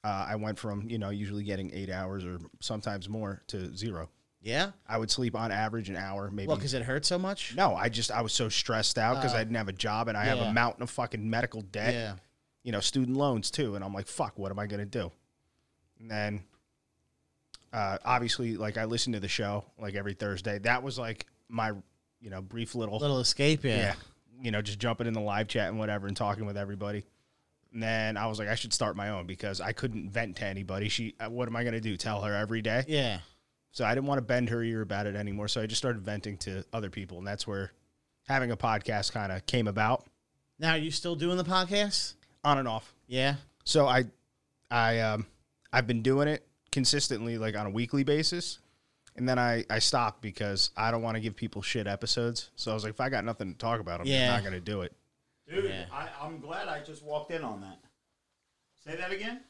Uh, I went from you know usually getting eight hours or sometimes more to zero. Yeah. I would sleep on average an hour, maybe. Well, because it hurt so much. no, I just I was so stressed out because I didn't have a job and I have Yeah. a mountain of fucking medical debt. Yeah. You know, student loans too, and I'm like, fuck, what am I gonna do? And then, uh, obviously, like I listened to the show like every Thursday. That was like my you know brief little Little escape. Yeah. yeah. You know, just jumping in the live chat and whatever and talking with everybody. And then I was like, I should start my own because I couldn't vent to anybody. She, uh, what am I going to do? Tell her every day? Yeah. So I didn't want to bend her ear about it anymore. So I just started venting to other people. And that's where having a podcast kind of came about Now, are you still doing the podcast? on and off. Yeah. So I, I, um, I've been doing it consistently, like on a weekly basis. And then I, I stopped because I don't want to give people shit episodes. So I was like, if I got nothing to talk about, I'm Yeah. not going to do it. Dude, Yeah. I, I'm glad I just walked in on that. Say that again.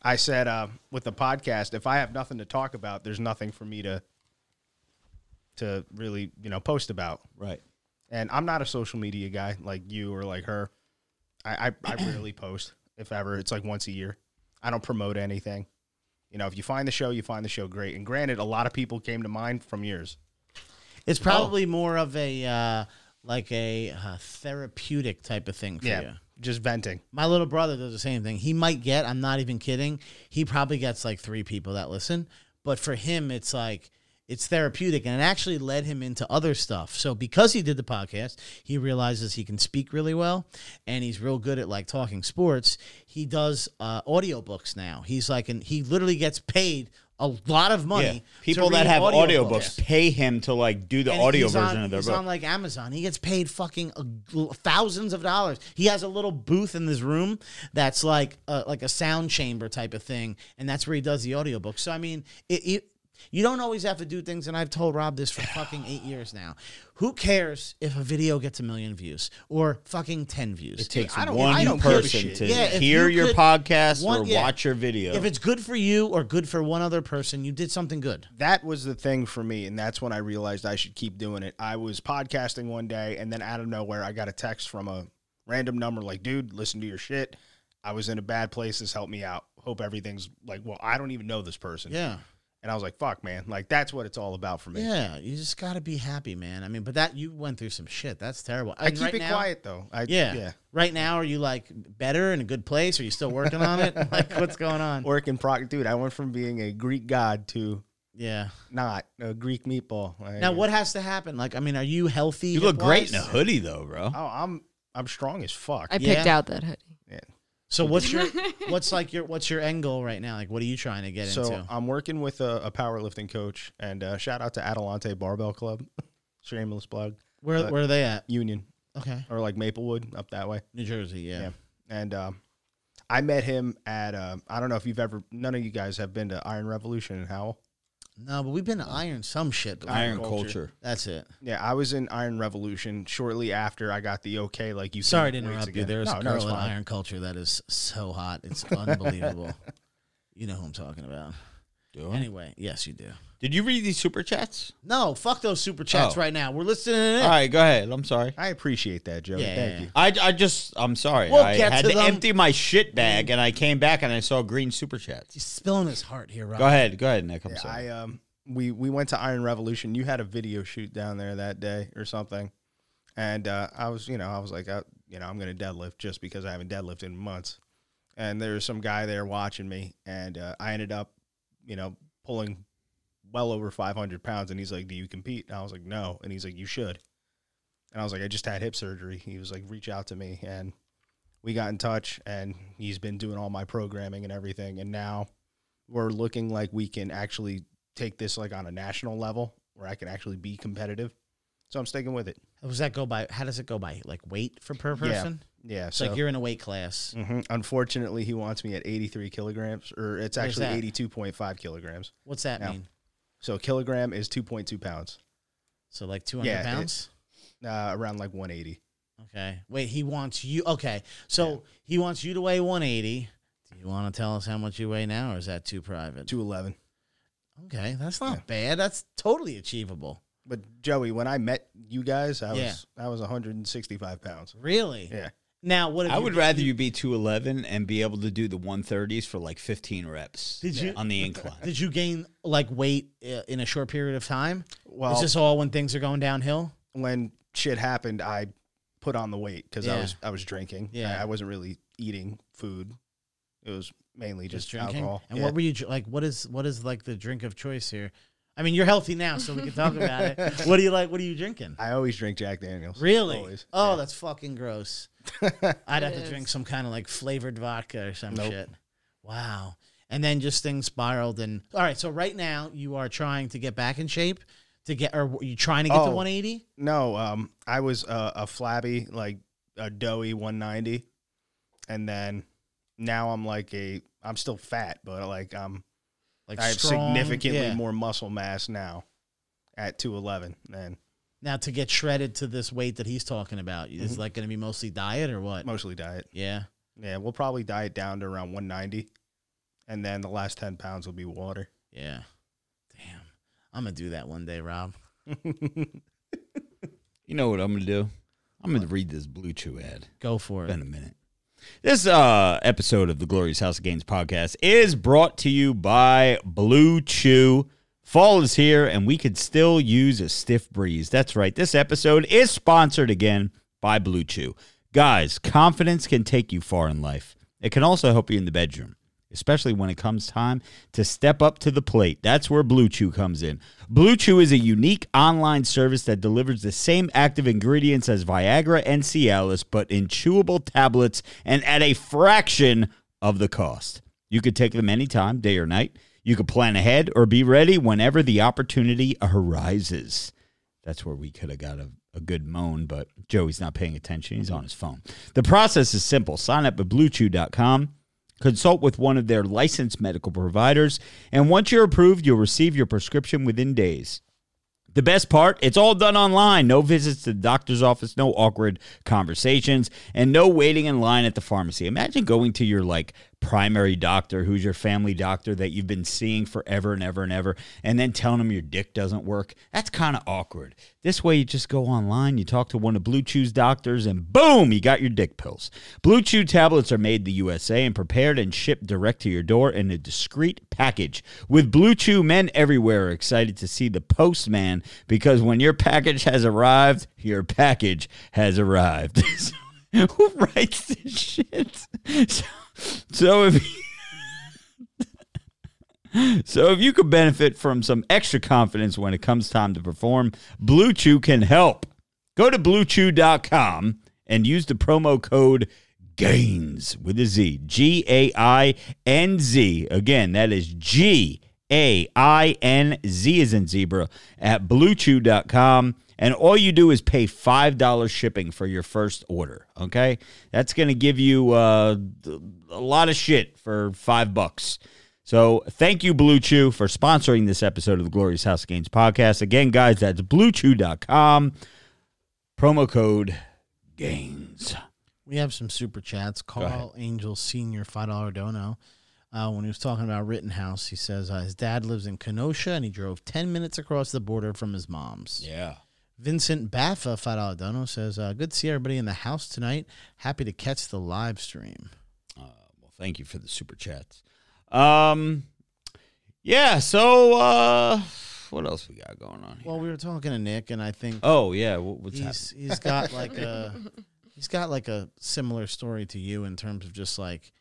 I said uh, with the podcast, if I have nothing to talk about, there's nothing for me to to really you know post about. Right. And I'm not a social media guy like you or like her. I I, I rarely post, if ever. It's like once a year. I don't promote anything. You know, if you find the show, you find the show great. And granted, a lot of people came to mind from yours. It's probably more of a uh, like a uh, therapeutic type of thing for Yeah, you. Just venting. My little brother does the same thing. He might get, I'm not even kidding, he probably gets like three people that listen. But for him, it's like, it's therapeutic and it actually led him into other stuff. So because he did the podcast, he realizes he can speak really well and he's real good at like talking sports. He does uh, audiobooks now. He's like, and he literally gets paid a lot of money. Yeah. People that have audiobooks. audiobooks pay him to like do the And audio he's on- version of their he's book. on like Amazon. He gets paid fucking uh, thousands of dollars. He has a little booth in this room that's like a, like a sound chamber type of thing, and that's where he does the audiobook. So I mean, it, it You don't always have to do things, and I've told Rob this for fucking eight years now. Who cares if a video gets a million views or fucking ten views? It takes I don't- one I don't person to Yeah, hear you your could- podcast one- or yeah. watch your video. If it's good for you or good for one other person, you did something good. that was the thing for me and that's when i realized i should keep doing it i was podcasting one day and then out of nowhere i got a text from a random number like dude listen to your shit i was in a bad place this helped me out hope everything's like well i don't even know this person Yeah. And i was like fuck man like that's what it's all about for me Yeah, you just got to be happy, man. I mean, but that you went through some shit. That's terrible. i And keep right it now- quiet though I, Yeah. yeah Right now, are you like better in a good place? Are you still working on it? like, what's going on? working pro dude i went from being a greek god to Yeah. not a greek meatball Like, Now, what has to happen? Like, I mean, are you healthy? you look great in a hoodie, though, bro. oh i'm i'm strong as fuck I picked Yeah. out that hoodie. So what's your what's like your what's your end goal right now? Like, what are you trying to get So into? I'm working with a, a powerlifting coach, and uh, shout out to Adelante Barbell Club, shameless plug, Where uh, where are they at? Union Okay, or like Maplewood up that way. New Jersey. Yeah. Yeah. And um, I met him at uh, I don't know if you've ever none of you guys have been to Iron Revolution in Howell. No, but we've been to iron some shit. But Iron culture. culture. That's it. Yeah, I was in Iron Revolution shortly after I got the okay. Like you, Sorry to can lift interrupt you. again. There's no, a no, it's girl in fine. iron culture that is so hot. It's unbelievable. you know who I'm talking about. Do I? Anyway, yes, you do. Did you read these super chats? No, fuck those super chats Oh. right now. We're listening to it. All right, go ahead. I'm sorry. I appreciate that, Joey. Yeah, Thank you. I, I just I'm sorry. We'll I get had to to, them. empty my shit bag and I came back and I saw green super chats. He's spilling his heart here, Rob. Go ahead, go ahead, Nick. I'm Yeah, sorry. I um we we went to Iron Revolution. You had a video shoot down there that day or something, and uh, I was you know I was like I, you know I'm gonna deadlift just because I haven't deadlifted in months, and there was some guy there watching me, and uh, I ended up you know pulling well over 500 pounds, and he's like, "Do you compete?" And I was like, "No," and he's like, "You should," and I was like, "I just had hip surgery." He was like, "Reach out to me," and we got in touch, and he's been doing all my programming and everything, and now we're looking like we can actually take this like on a national level where I can actually be competitive. So I'm sticking with it. How does that go by? How does it go by? Like weight for per person? Yeah. It's So like you're in a weight class. Mhm. unfortunately, he wants me at 83 kilograms, or it's What actually 82.5 kilograms. What's that No. mean? So a kilogram is 2.2 pounds, So like 200 Yeah, it- pounds? uh, around like 180. Okay. Wait, he wants you. Okay. So he wants you to weigh 180. Do you want to tell us how much you weigh now, or is that too private? 211. Okay. That's not bad. That's totally achievable. But Joey, when I met you guys, I was I was 165 pounds. Really? Yeah. Now, what if I would rather you be 211 and be able to do the 130s for like 15 reps Did you- on the incline. Did you gain like weight uh, in a short period of time? Well, is this all when things are going downhill? when shit happened, I put on the weight because I was I was drinking. Yeah. I, I wasn't really eating food. It was mainly just, Just drinking. alcohol. And Yeah. what were you like? What is what is like the drink of choice here? I mean, you're healthy now, so we can talk about it. What do you like? What are you drinking? I always drink Jack Daniels. Really? Always. Oh, Yeah. that's fucking gross. I'd have to is. drink some kind of like flavored vodka or some Nope. shit. Wow. And then just things spiraled and all right. So right now you are trying to get back in shape to get, or are you trying to get to Oh. 180? no. Um, I was uh, a flabby, like a doughy 190, and then now I'm like a. I'm still fat, but like I'm. Like I have strong? significantly Yeah. more muscle mass now, at 211. And Now to get shredded to this weight that he's talking about, Mm-hmm. is like going to be mostly diet or what? mostly diet. Yeah. Yeah, we'll probably diet down to around 190, and then the last 10 pounds will be water. Yeah. Damn. I'm going to do that one day, Rob. You know what I'm going to do? I'm going to read this Blue Chew ad. Go for Been it. a minute. This uh, episode of the Glorious House of Gains podcast is brought to you by Blue Chew. Fall is here, and we could still use a stiff breeze. That's right. This episode is sponsored again by Blue Chew. Guys, confidence can take you far in life. It can also help you in the bedroom, especially when it comes time to step up to the plate. That's where Blue Chew comes in. Blue Chew is a unique online service that delivers the same active ingredients as Viagra and Cialis, but in chewable tablets and at a fraction of the cost. You could take them anytime, day or night. You could plan ahead or be ready whenever the opportunity arises. That's where we could have got a, a good moan, but Joey's not paying attention. He's on his phone. The process is simple. Sign up at bluechew.com. Consult with one of their licensed medical providers, and once you're approved, you'll receive your prescription within days. The best part, it's all done online. No visits to the doctor's office, no awkward conversations, and no waiting in line at the pharmacy. Imagine going to your like primary doctor, who's your family doctor that you've been seeing forever and ever and ever, and then telling them your dick doesn't work. That's kind of awkward. This way, you just go online, you talk to one of Blue Chew's doctors, and boom, you got your dick pills. Blue Chew tablets are made in the USA and prepared and shipped direct to your door in a discreet package. With Blue Chew, men everywhere are excited to see the postman because when your package has arrived, your package has arrived. Who writes this shit? So, so if so if you could benefit from some extra confidence when it comes time to perform, Blue Chew can help. Go to bluechew.com and use the promo code GAINS with a Z. G A I N Z. Again, that is G A I N Z is in zebra at bluechew.com. And all you do is pay $5 shipping for your first order. Okay. That's going to give you uh, a lot of shit for five bucks. So thank you, Blue Chew, for sponsoring this episode of the Glorious House of Gains podcast. Again, guys, that's bluechew.com. Promo code GAINS. We have some super chats. Carl Angel Senior, five dollar dono. Uh, when he was talking about Rittenhouse, he says uh, his dad lives in Kenosha and he drove ten minutes across the border from his mom's. Yeah. Vincent Baffa, dono, says uh, good to see everybody in the house tonight. Happy to catch the live stream. Well, thank you for the super chats. Um, yeah. So, uh, what else we got going on here? Well, we were talking to Nick, and I think oh yeah, what's he's happening? he's got like a he's got like a similar story to you in terms of just like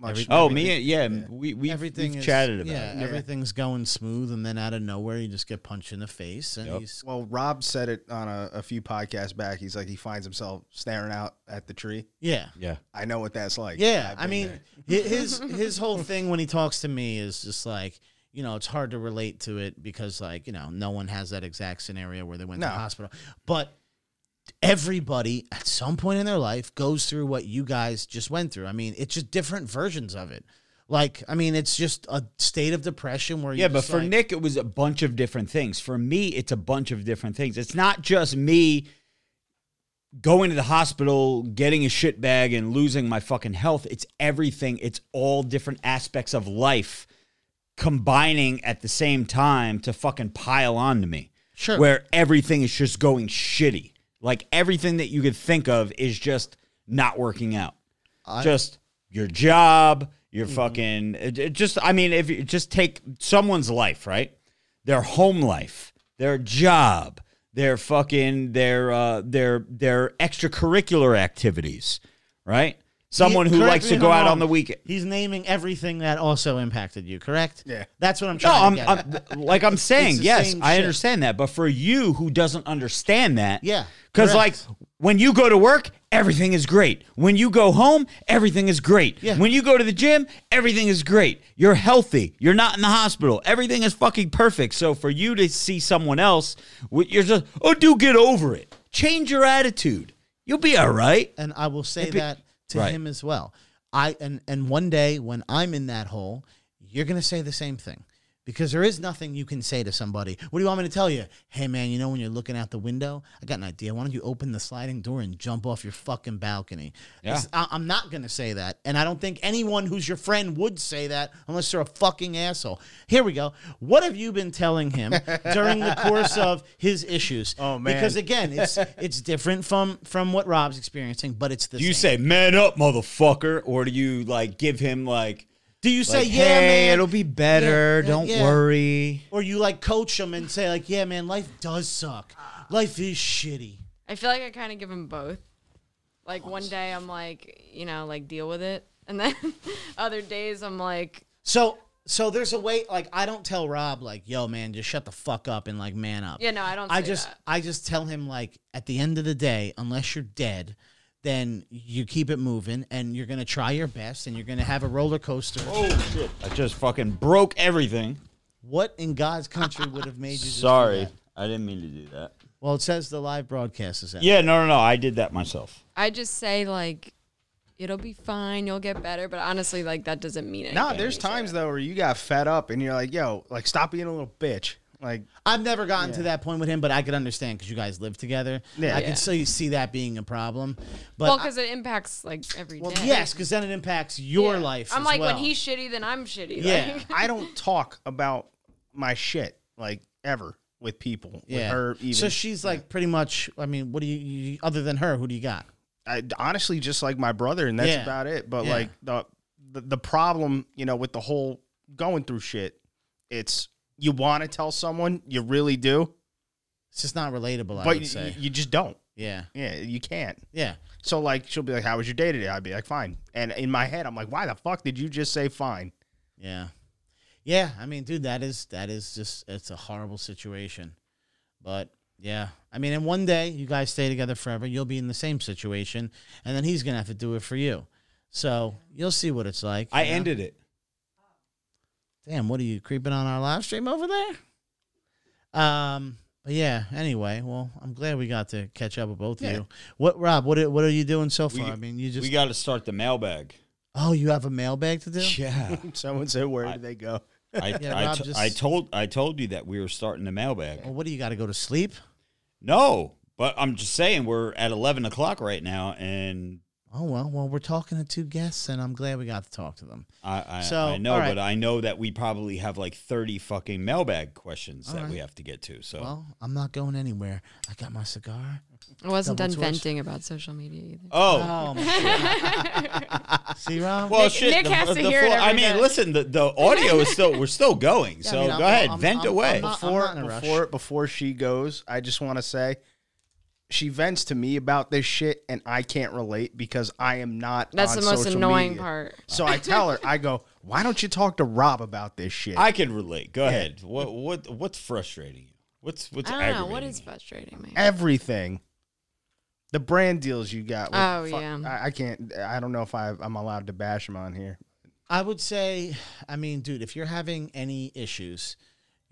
Much- Oh, me, yeah, we we everything we've is- chatted about yeah, it. everything's going smooth, and then out of nowhere, you just get punched in the face, and Yep. he's Well, Rob said it on a, a few podcasts back. He's like he finds himself staring out at the tree. yeah. Yeah. I know what that's like. Yeah, I've I been mean, there. his his whole thing when he talks to me is just like you know it's hard to relate to it because like you know no one has that exact scenario where they went to the hospital, but everybody at some point in their life goes through what you guys just went through. I mean, it's just different versions of it. Like, I mean, it's just a state of depression where you Yeah, but for Nick, it was a bunch of different things. For me, it's a bunch of different things. It's not just me going to the hospital, getting a shit bag, and losing my fucking health. It's everything. It's all different aspects of life combining at the same time to fucking pile on to me. Sure. Where everything is just going shitty. Like everything that you could think of is just not working out. just your job, your fucking it- it just I mean if you just take someone's life, right? Their home life, their job, their fucking their uh their their extracurricular activities, right? Someone who Correct likes me to if go I'm out wrong. on the weekend. He's naming everything that also impacted you, correct? Yeah. That's what I'm No, trying I'm, to get at. I'm like I'm saying, the yes, same I shit. understand that. But for you who doesn't understand that, Yeah, because like correct. when you go to work, everything is great. When you go home, everything is great. Yeah. When you go to the gym, everything is great. You're healthy. You're not in the hospital. Everything is fucking perfect. So for you to see someone else, wh- you're just oh, do get over it. Change your attitude. You'll be all right. and I will say If that to Right. him as well. I and and one day when I'm in that hole, you're gonna say the same thing. Because there is nothing you can say to somebody. What do you want me to tell you? Hey man, you know when you're looking out the window, I got an idea. Why don't you open the sliding door and jump off your fucking balcony? Yeah. I, I'm not gonna say that, and I don't think anyone who's your friend would say that unless they're a fucking asshole. Here we go. What have you been telling him during the course of his issues? Oh, man. Because again, it's it's different from from what Rob's experiencing, but it's the Do you same. say "man up, motherfucker," or do you like give him like? Do you say, like, yeah, hey, man? it'll be better. Yeah, yeah, Don't yeah. worry. Or you like coach them and say, like, yeah, man, life does suck. Life is shitty. I feel like I kind of give them both. Like one day I'm like, you know, like deal with it, and then other days I'm like, So, so there's a way. Like, I don't tell Rob, like, yo, man, just shut the fuck up and like man up. yeah, no, I don't. I say just, that. I just tell him like, at the end of the day, unless you're dead, then you keep it moving and you're gonna try your best and you're gonna have a roller coaster. Oh shit! I just fucking broke everything. What in God's country would have made you? Just do Sorry, that? I didn't mean to do that. Well, it says the live broadcast is out. Yeah, no, no, no. I did that myself. I just say like, it'll be fine. You'll get better. But honestly, like that doesn't mean anything. No, there's times though where you got fed up and you're like, yo, like stop being a little bitch. Like I've never gotten to that point with him, but I could understand because you guys live together. Yeah. I Yeah. can still see that being a problem. But well, because it impacts like every day. well, yes, because then it impacts your Yeah. life. I'm as like, well. when he's shitty, then I'm shitty. Yeah. Like, I don't talk about my shit like ever with people. yeah. With her even. So she's like pretty much. I mean, what do you, you other than her? Who do you got? I, honestly just like my brother, and that's Yeah. about it. But Yeah. like the, the the problem, you know, with the whole going through shit, it's you want to tell someone, you really do, It's just not relatable. I but would you, say. you just don't. yeah. Yeah, you can't. Yeah. So like she'll be like, "How was your day today?" I'd be like, "Fine." And in my head, I'm like, "Why the fuck did you just say fine?" Yeah. Yeah, I mean, dude, that is that is just it's a horrible situation. But yeah. I mean, and one day you guys stay together forever, you'll be in the same situation, and then he's gonna have to do it for you. So you'll see what it's like. I know? ended it. Damn, what are you creeping on our live stream over there? Um, but yeah. Anyway, well, I'm glad we got to catch up with both of you. What, Rob? What are, what are you doing so We- far? I mean, you just we got to start the mailbag. oh, you have a mailbag to do. Yeah. Someone said, "Where I- did they go?" I, Yeah, I, Rob t- just- I told I told you that we were starting the mailbag. Well, what do you got to go to sleep? No, but I'm just saying we're at 11 o'clock right now, and Oh well, well, we're talking to two guests, and I'm glad we got to talk to them. I I, So, I know, all right. but I know that we probably have like 30 fucking mailbag questions All that right. we have to get to. So Well, I'm not going anywhere. I got my cigar. I wasn't Double done twist. venting about social media either. oh. Oh, my see, Rob. Well, Nick- shit. Nick the, has to the hear it I mean, day. listen, the, the audio is still we're still going. so mean, I'm- go ahead, I'm- vent I'm- away. I'm not- before in a rush. before before she goes, I just want to say she vents to me about this shit and I can't relate because I am not That's on the most annoying media. part. So I tell her, I go, "Why don't you talk to Rob about this shit?" I can relate. Go ahead. What what what's frustrating you? What's what's I don't know. What is frustrating me? Everything. The brand deals you got. with- Oh, fuck- yeah. I, I can't. I don't know if I, I'm allowed to bash them on here. I would say, I mean, dude, if you're having any issues,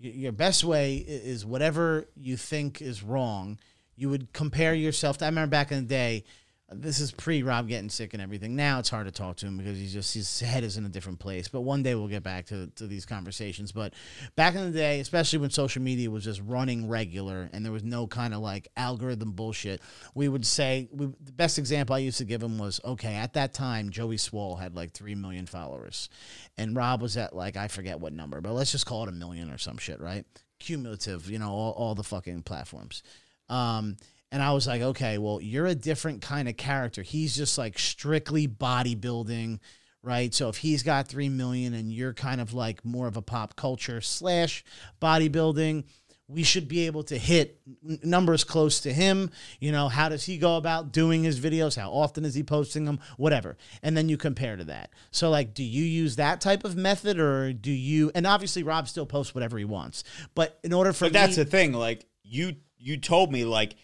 y- your best way is whatever you think is wrong. You would compare yourself to. I remember back in the day. This is pre Rob getting sick and everything. Now it's hard to talk to him because he's just his head is in a different place. But one day we'll get back to, to these conversations. But back in the day, especially when social media was just running regular and there was no kind of like algorithm bullshit, we would say we, the best example I used to give him was okay. At that time, Joey Swoll had like three million followers, and Rob was at like I forget what number, but let's just call it a million or some shit, right? Cumulative, you know, all, all the fucking platforms. Um, and I was like, okay, well, you're a different kind of character. He's just like strictly bodybuilding, right? So if he's got three million and you're kind of like more of a pop culture slash bodybuilding, we should be able to hit numbers close to him. You know, how does he go about doing his videos? How often is he posting them? Whatever. And then you compare to that. So, like, do you use that type of method or do you? And obviously, Rob still posts whatever he wants. But in order for But that's me, the thing. Like you you told me like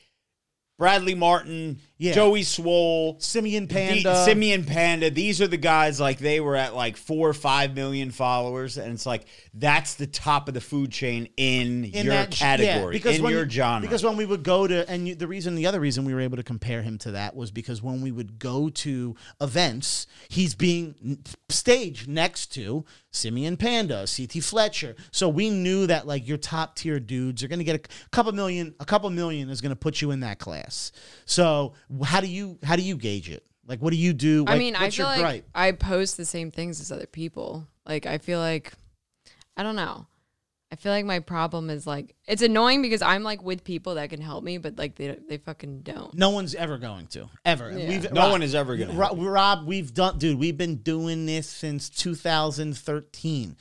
Bradley Martin, Yeah. Joey Swoll, Simeon the- Panda. Simeon Panda. These are the guys like they were at like four or five million followers, and it's like that's the top of the food chain in, in your that category, in when, your genre. Because when we would go to, and you, the reason, the other reason we were able to compare him to that was because when we would go to events, he's being staged next to Simeon Panda, CT Fletcher. So we knew that like your top tier dudes are going to get a couple million, a couple million is going to put you in that class. So how do you, how do you gauge it? Like, what do you do? I Like, mean, I what's feel your like gripe? I post the same things as other people. Like, I feel like, I don't know. I feel like my problem is like it's annoying because I'm like with people that can help me, but like they they fucking don't. No one's ever going to ever. Yeah. We've, No one is ever gonna Rob. Rob, we've done, dude. We've been doing this since 2013.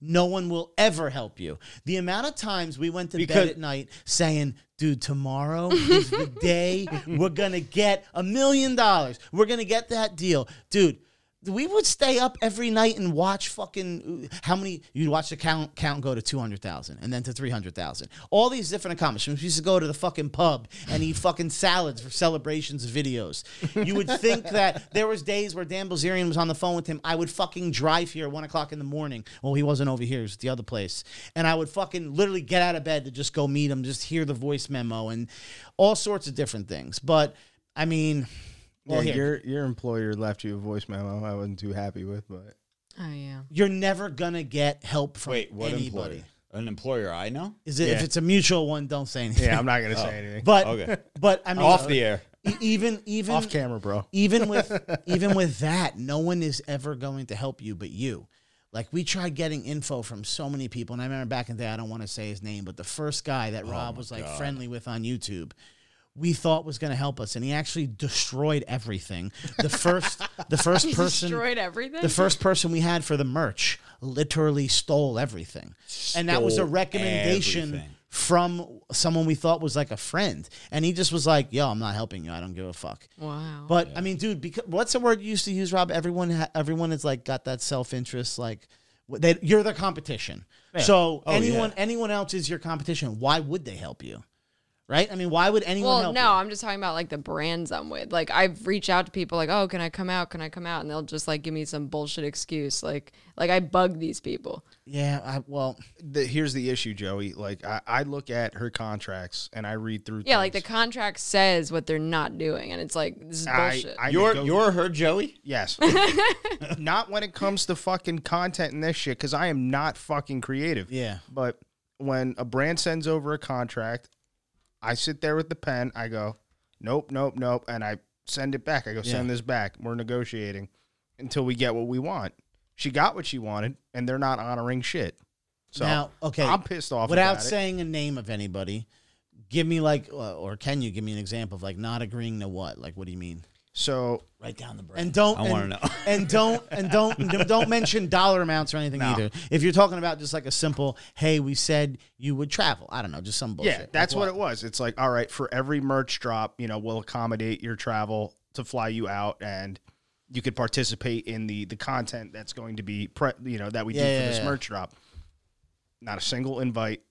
No one will ever help you. The amount of times we went to Because- bed at night saying, "Dude, tomorrow is the day we're gonna get a million dollars. We're gonna get that deal, dude." We would stay up every night and watch fucking how many you'd watch the count count go to two hundred thousand and then to three hundred thousand. All these different accomplishments. We used to go to the fucking pub and eat fucking salads for celebrations videos. You would think that there was days where Dan Bilzerian was on the phone with him. I would fucking drive here at one o'clock in the morning. Well, he wasn't over here; it was the other place. And I would fucking literally get out of bed to just go meet him, just hear the voice memo and all sorts of different things. But I mean, Well, yeah, here. your your employer left you a voice memo. I wasn't too happy with, but Oh yeah. You're never gonna get help from Wait, what anybody. employer? An employer I know? Is it if it's a mutual one? Don't say anything. yeah, I'm not gonna oh. say anything. But Okay. but I mean, Off the air. e- even even Off camera, bro. even with even with that, no one is ever going to help you but you. Like we tried getting info from so many people, and I remember back in the day, I don't want to say his name, but the first guy that oh Rob was like friendly with on YouTube, we thought was going to help us, and he actually destroyed everything. The first the first He person destroyed everything. the first person we had for the merch literally stole everything. and that was a recommendation everything. from someone we thought was like a friend. And he just was like, yo, I'm not helping you. I don't give a fuck. wow. But I mean, dude, because what's the word you used to use, Rob? Everyone, ha- everyone is like got that self interest. Like, they, you're the competition. So Oh, anyone, yeah. anyone else is your competition. Why would they help you? Right? I mean, why would anyone well, help no, you? I'm just talking about like the brands I'm with. Like I've reached out to people like, "Oh, can I come out? Can I come out?" And they'll just like give me some bullshit excuse. Like like I bug these people. Yeah. I, well, The, here's the issue, Joey. Like I, I look at her contracts and I read through. Yeah, like the contract says what they're not doing and it's like this is I, bullshit. I You're nego- you're her Joey? yes. not when it comes to fucking content and this shit, because I am not fucking creative. yeah. But when a brand sends over a contract, I sit there with the pen. I go, nope, nope, nope, and I send it back. I go, send Yeah. this back. We're negotiating until we get what we want. She got what she wanted, and they're not honoring shit. So now, okay. I'm pissed off. Without about it. saying a name of anybody, give me like, uh, or can you give me an example of like not agreeing to what? Like, what do you mean? So Write down the brand. And don't. I and, wanna know. and don't. And don't. don't mention dollar amounts or anything No. either. If you're talking about just like a simple, hey, we said you would travel. I don't know, just some bullshit. yeah, Like that's what it was. It's like, all right, for every merch drop, you know, we'll accommodate your travel to fly you out, and you could participate in the the content that's going to be, pre- you know, that we Yeah, do yeah, for this yeah. merch drop. Not a single invite.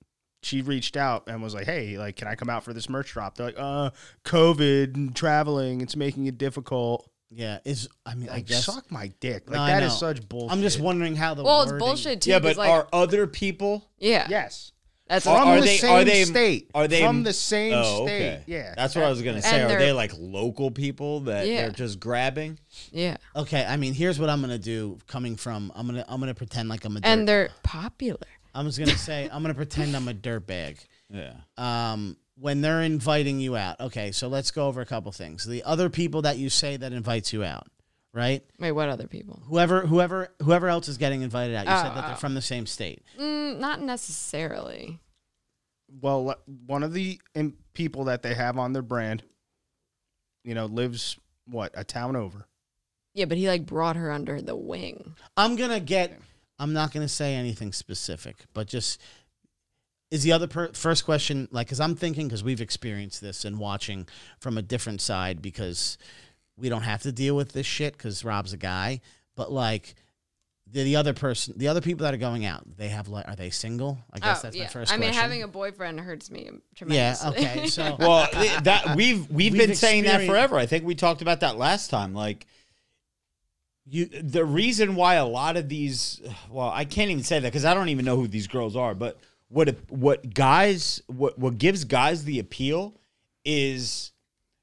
She reached out and was like, "Hey, like, can I come out for this merch drop?" They're like, "Uh, COVID and traveling, it's making it difficult." Yeah. Is I mean, I Like, guess. suck my dick. Like No, I that is know. such bullshit. I'm just wondering how the. well, it's wording- bullshit too. yeah, 'cause, but like, are other people yeah, Yes. that's Are- From are the they- same are they- state. are they- from the same Oh, state? okay. Yeah. That's what I was gonna say. And Are they're- they like local people that Yeah. they're just grabbing? yeah, Okay, I mean, here's what I'm gonna do. Coming from, I'm gonna, I'm gonna pretend like I'm a. Dirt, and they're popular. I'm just gonna say, I'm gonna pretend I'm a dirtbag. Yeah. um, when they're inviting you out. Okay, so let's go over a couple things. The other people that you say that invites you out, right? Wait, what other people? Whoever, whoever, whoever else is getting invited out. You said Oh, that they're oh. from the same state. Mm, not necessarily. well, one of the in- people that they have on their brand, you know, lives what a town over. Yeah, but he like brought her under the wing. I'm gonna get. I'm not gonna say anything specific, but just is the other per- first question like? Because I'm thinking because we've experienced this and watching from a different side because we don't have to deal with this shit because Rob's a guy, but like. The, the other person, the other people that are going out, they have like, are they single? I guess oh, that's yeah. my first I mean, question. having a boyfriend hurts me yeah, okay, so Well, that we've we've, We've been saying that forever. I think we talked about that last time. Like you the reason why a lot of these well, I can't even say that cuz I don't even know who these girls are, but what what guys what what gives guys the appeal is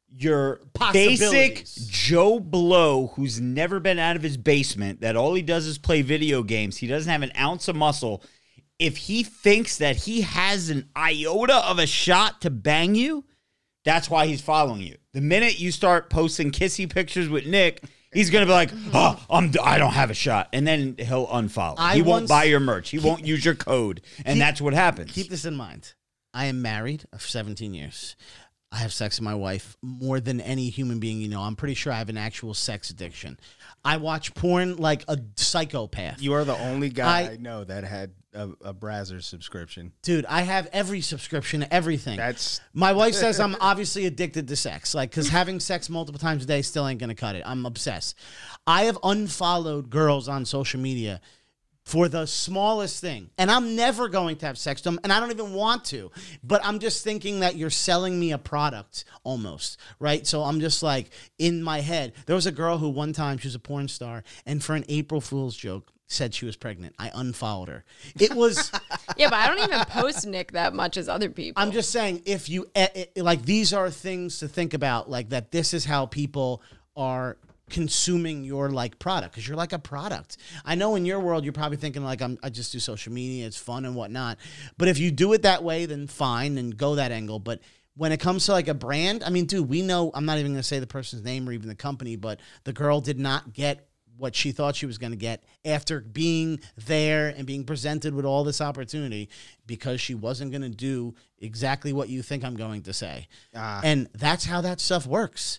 your basic Joe Blow who's never been out of his basement that all he does is play video games. He doesn't have an ounce of muscle. If he thinks that he has an iota of a shot to bang you, that's why he's following you. The minute you start posting kissy pictures with Nick, he's gonna be like, "Oh, I'm I don't have a shot," and then he'll unfollow. I he won't once- buy your merch. He won't use your code, and Keep- that's what happens. keep this in mind. I am married for 17 years. I have sex with my wife more than any human being you know. I'm pretty sure I have an actual sex addiction. I watch porn like a psychopath. You are the only guy I- I, know that had a, a Brazzers subscription. Dude, I have every subscription, everything. That's My wife says I'm obviously addicted to sex. Like, because having sex multiple times a day still ain't gonna cut it. I'm obsessed. I have unfollowed girls on social media for the smallest thing, and I'm never going to have sex with them, and I don't even want to. But I'm just thinking that you're selling me a product almost, right? So I'm just like in my head. There was a girl who one time she was a porn star, and for an April Fool's joke. Said she was pregnant. I unfollowed her. It was yeah, but I don't even post Nick that much as other people. I'm just saying, if you eh, eh, like, these are things to think about. Like that, this is how people are consuming your like product because you're like a product. I know in your world you're probably thinking like I'm I just do social media, it's fun and whatnot. But if you do it that way, then fine and go that angle. But when it comes to like a brand, I mean, dude, we know I'm not even gonna say the person's name or even the company, but the girl did not get what she thought she was going to get after being there and being presented with all this opportunity because she wasn't going to do exactly what you think I'm going to say. Ah. And that's how that stuff works.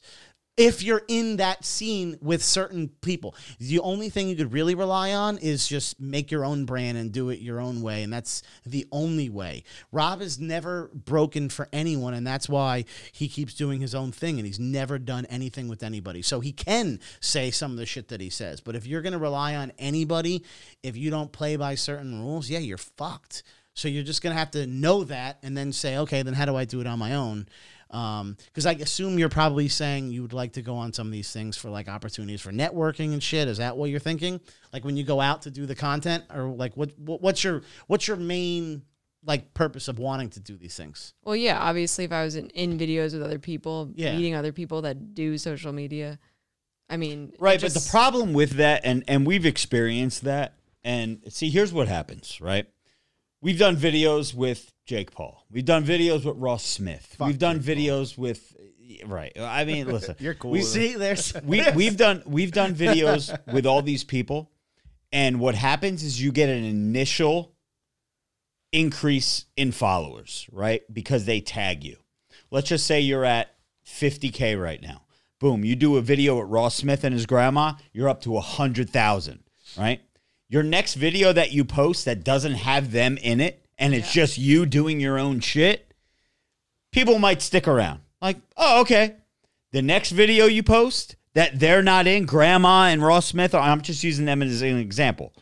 If you're in that scene with certain people, the only thing you could really rely on is just make your own brand and do it your own way. And that's the only way. Rob is never broken for anyone. And that's why he keeps doing his own thing and he's never done anything with anybody. So he can say some of the shit that he says. But if you're going to rely on anybody, if you don't play by certain rules, yeah, you're fucked. So you're just going to have to know that and then say, okay, then how do I do it on my own? Um, because I assume you're probably saying you would like to go on some of these things for like opportunities for networking and shit. Is that what you're thinking? Like when you go out to do the content, or like what, what what's your what's your main like purpose of wanting to do these things? Well, yeah, obviously, if I was in, in videos with other people, Yeah. meeting other people that do social media, I mean, it Right, but the problem with that, and and we've experienced that, and see, here's what happens, right? We've done videos with Jake Paul. We've done videos with Ross Smith. we've done videos with, right? I mean, listen, You're cool We see See, there's we we've done we've done videos with all these people, and what happens is you get an initial increase in followers, right? Because they tag you. Let's just say you're at 50k right now. Boom, you do a video with Ross Smith and his grandma, you're up to 100,000, right? Your next video that you post that doesn't have them in it and it's just you doing your own shit, people might stick around. Like, oh, okay. The next video you post that they're not in, Grandma and Ross Smith, are, I'm just using them as an example.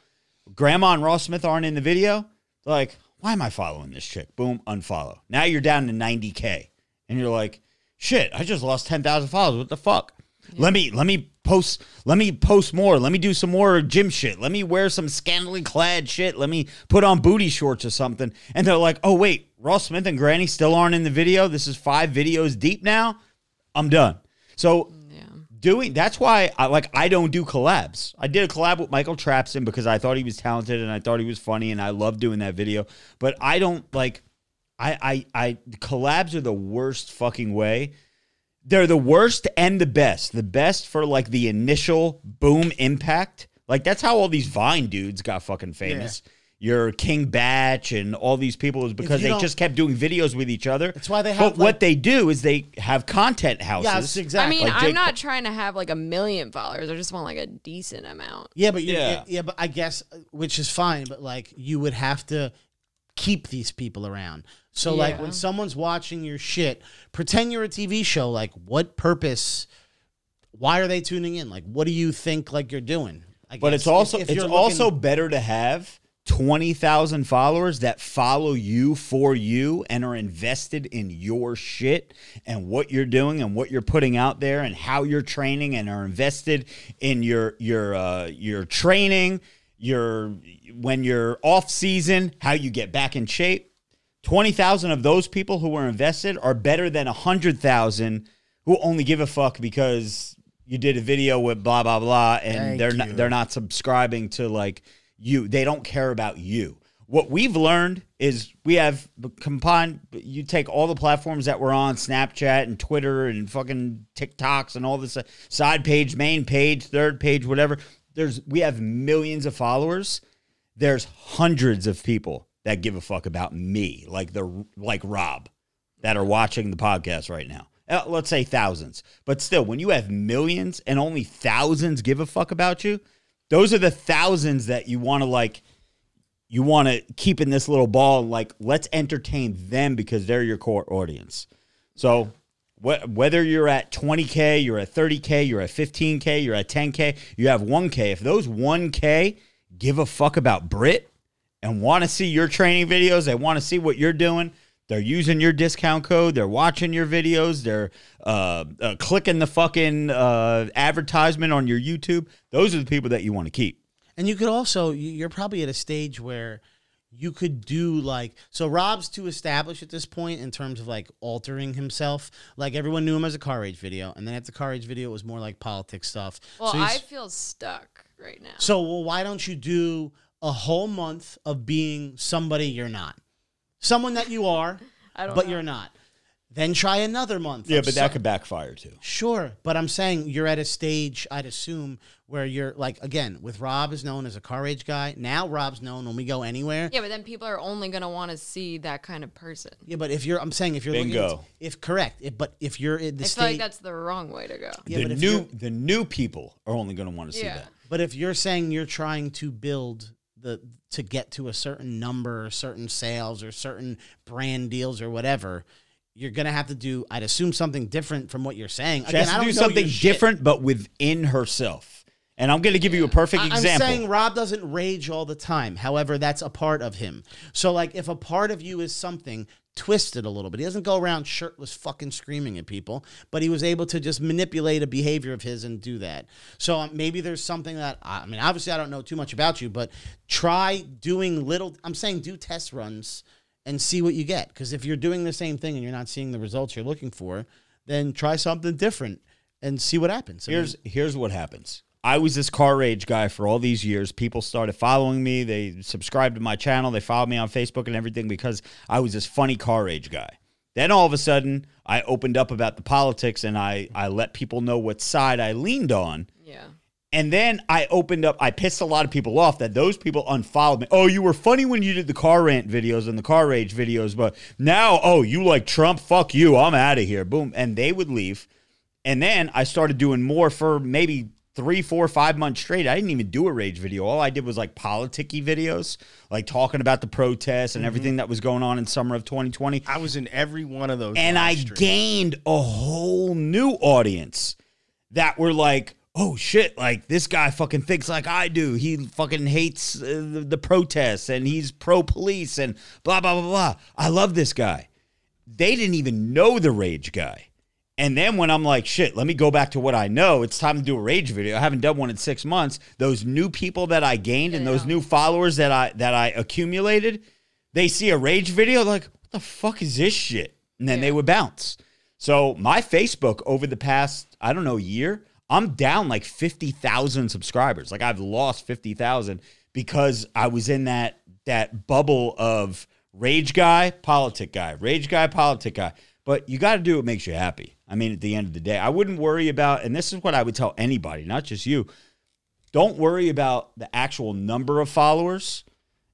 Grandma and Ross Smith aren't in the video. Like, why am I following this chick? Boom, unfollow. Now you're down to 90K. And you're like, shit, I just lost 10,000 followers. What the fuck? Let me let me post let me post more. Let me do some more gym shit. Let me wear some scantily clad shit. Let me put on booty shorts or something. And they're like, "Oh wait, Ross Smith and Granny still aren't in the video. This is 5 videos deep now. I'm done." So yeah. doing that's why I like I don't do collabs. I did a collab with Michael Trapson because I thought he was talented and I thought he was funny and I love doing that video. But I don't like I I I collabs are the worst fucking way. They're the worst and the best. The best for like the initial boom impact. Like that's how all these Vine dudes got fucking famous. Your King Bach and all these people is because they just kept doing videos with each other. That's why they have. But have, what they do is they have content houses. yes, exactly. I mean, Like I'm Jake not Paul- trying to have like a million followers. I just want like a decent amount. Yeah, but you, Yeah. yeah. yeah, but I guess uh, which is fine, but like you would have to keep these people around. So like when someone's watching your shit, pretend you're a TV show. Like, what purpose? Why are they tuning in? Like, what do you think like you're doing? I But guess it's also if- if it's also looking- better to have twenty thousand followers that follow you for you and are invested in your shit and what you're doing and what you're putting out there and how you're training and are invested in your your uh, your training, your when you're off season, how you get back in shape. 20,000 of those people who were invested are better than 100,000 who only give a fuck because you did a video with blah blah blah and Thank they're you. not they're not subscribing to like you. They don't care about you. What we've learned is we have combined you take all the platforms that we're on, Snapchat and Twitter and fucking TikToks and all this uh, side page, main page, third page, whatever. There's we have millions of followers there's hundreds of people that give a fuck about me, like the like Rob, that are watching the podcast right now. Uh, let's say thousands, but still, when you have millions and only thousands give a fuck about you, those are the thousands that you want to like. You want to keep in this little ball. Like, let's entertain them because they're your core audience. So, wh- whether you're at 20K, you're at 30K, you're at 15K, you're at 10K, you have 1K. If those 1K give a fuck about Brit and want to see your training videos, they want to see what you're doing, they're using your discount code, they're watching your videos, they're uh, uh, clicking the fucking uh, advertisement on your YouTube, those are the people that you want to keep. And you could also, you- you're probably at a stage where you could do like so Rob's too established at this point in terms of like altering himself. Like everyone knew him as a car rage video, and then after car rage video, it was more like politics stuff. Well, so I feel stuck right now. so well, why don't you do a whole month of being somebody you're not, someone that you are, but know. you're not. Then try another month. Yeah, of but some- that could backfire too. Sure, but I'm saying you're at a stage, I'd assume, where you're like again with Rob is known as a car rage guy. Now Rob's known when we go anywhere. Yeah, but then people are only gonna want to see that kind of person. Yeah, but if you're, I'm saying if you're looking, Bingo. at- if correct, if, but if you're in the I state, feel like that's the wrong way to go. yeah, the but if new you're- the new people are only going to want to see Yeah. that. But if you're saying you're trying to build the to get to a certain number, or certain sales, or certain brand deals, or whatever, you're gonna have to do. I'd assume something different from what you're saying. She has to I do something different, but within herself. And I'm going to give you a perfect I- I'm example. saying Rob doesn't rage all the time. However, that's a part of him. So, like, if a part of you is something, twist it a little bit. He doesn't go around shirtless fucking screaming at people, but he was able to just manipulate a behavior of his and do that. So um, maybe there's something that I mean, obviously, I don't know too much about you, but try doing little. I'm saying do test runs and see what you get. Because if you're doing the same thing and you're not seeing the results you're looking for, then try something different and see what happens. I mean, Here's here's what happens. I was this car rage guy for all these years. People started following me. They subscribed to my channel. They followed me on Facebook and everything because I was this funny car rage guy. Then all of a sudden, I opened up about the politics and I I let people know what side I leaned on. Yeah. And then I opened up, I pissed a lot of people off that those people unfollowed me. Oh, you were funny when you did the car rant videos and the car rage videos, but now, oh, you like Trump? Fuck you. I'm out of here. Boom. And they would leave. And then I started doing more for maybe three, four, five months straight. I didn't even do a rage video. All I did was like politicky videos, like talking about the protests and everything that was going on in summer of 2020 I was in every one of those. and I streams. gained a whole new audience that were like, "Oh shit! Like this guy fucking thinks like I do. He fucking hates uh, the, the protests and he's pro police and blah blah blah blah. I love this guy." They didn't even know the rage guy. And then when I'm like, shit, let me go back to what I know. It's time to do a rage video. I haven't done one in six months. Those new people that I gained and Yeah. those new followers that I that I accumulated, they see a rage video, they're like, what the fuck is this shit? And then they would bounce. So my Facebook over the past, I don't know, year, I'm down like 50,000 subscribers. Like I've lost 50,000 because I was in that that bubble of rage guy, politic guy, rage guy, politic guy. But you got to do what makes you happy. I mean, at the end of the day, I wouldn't worry about, and this is what I would tell anybody, not just you. Don't worry about the actual number of followers.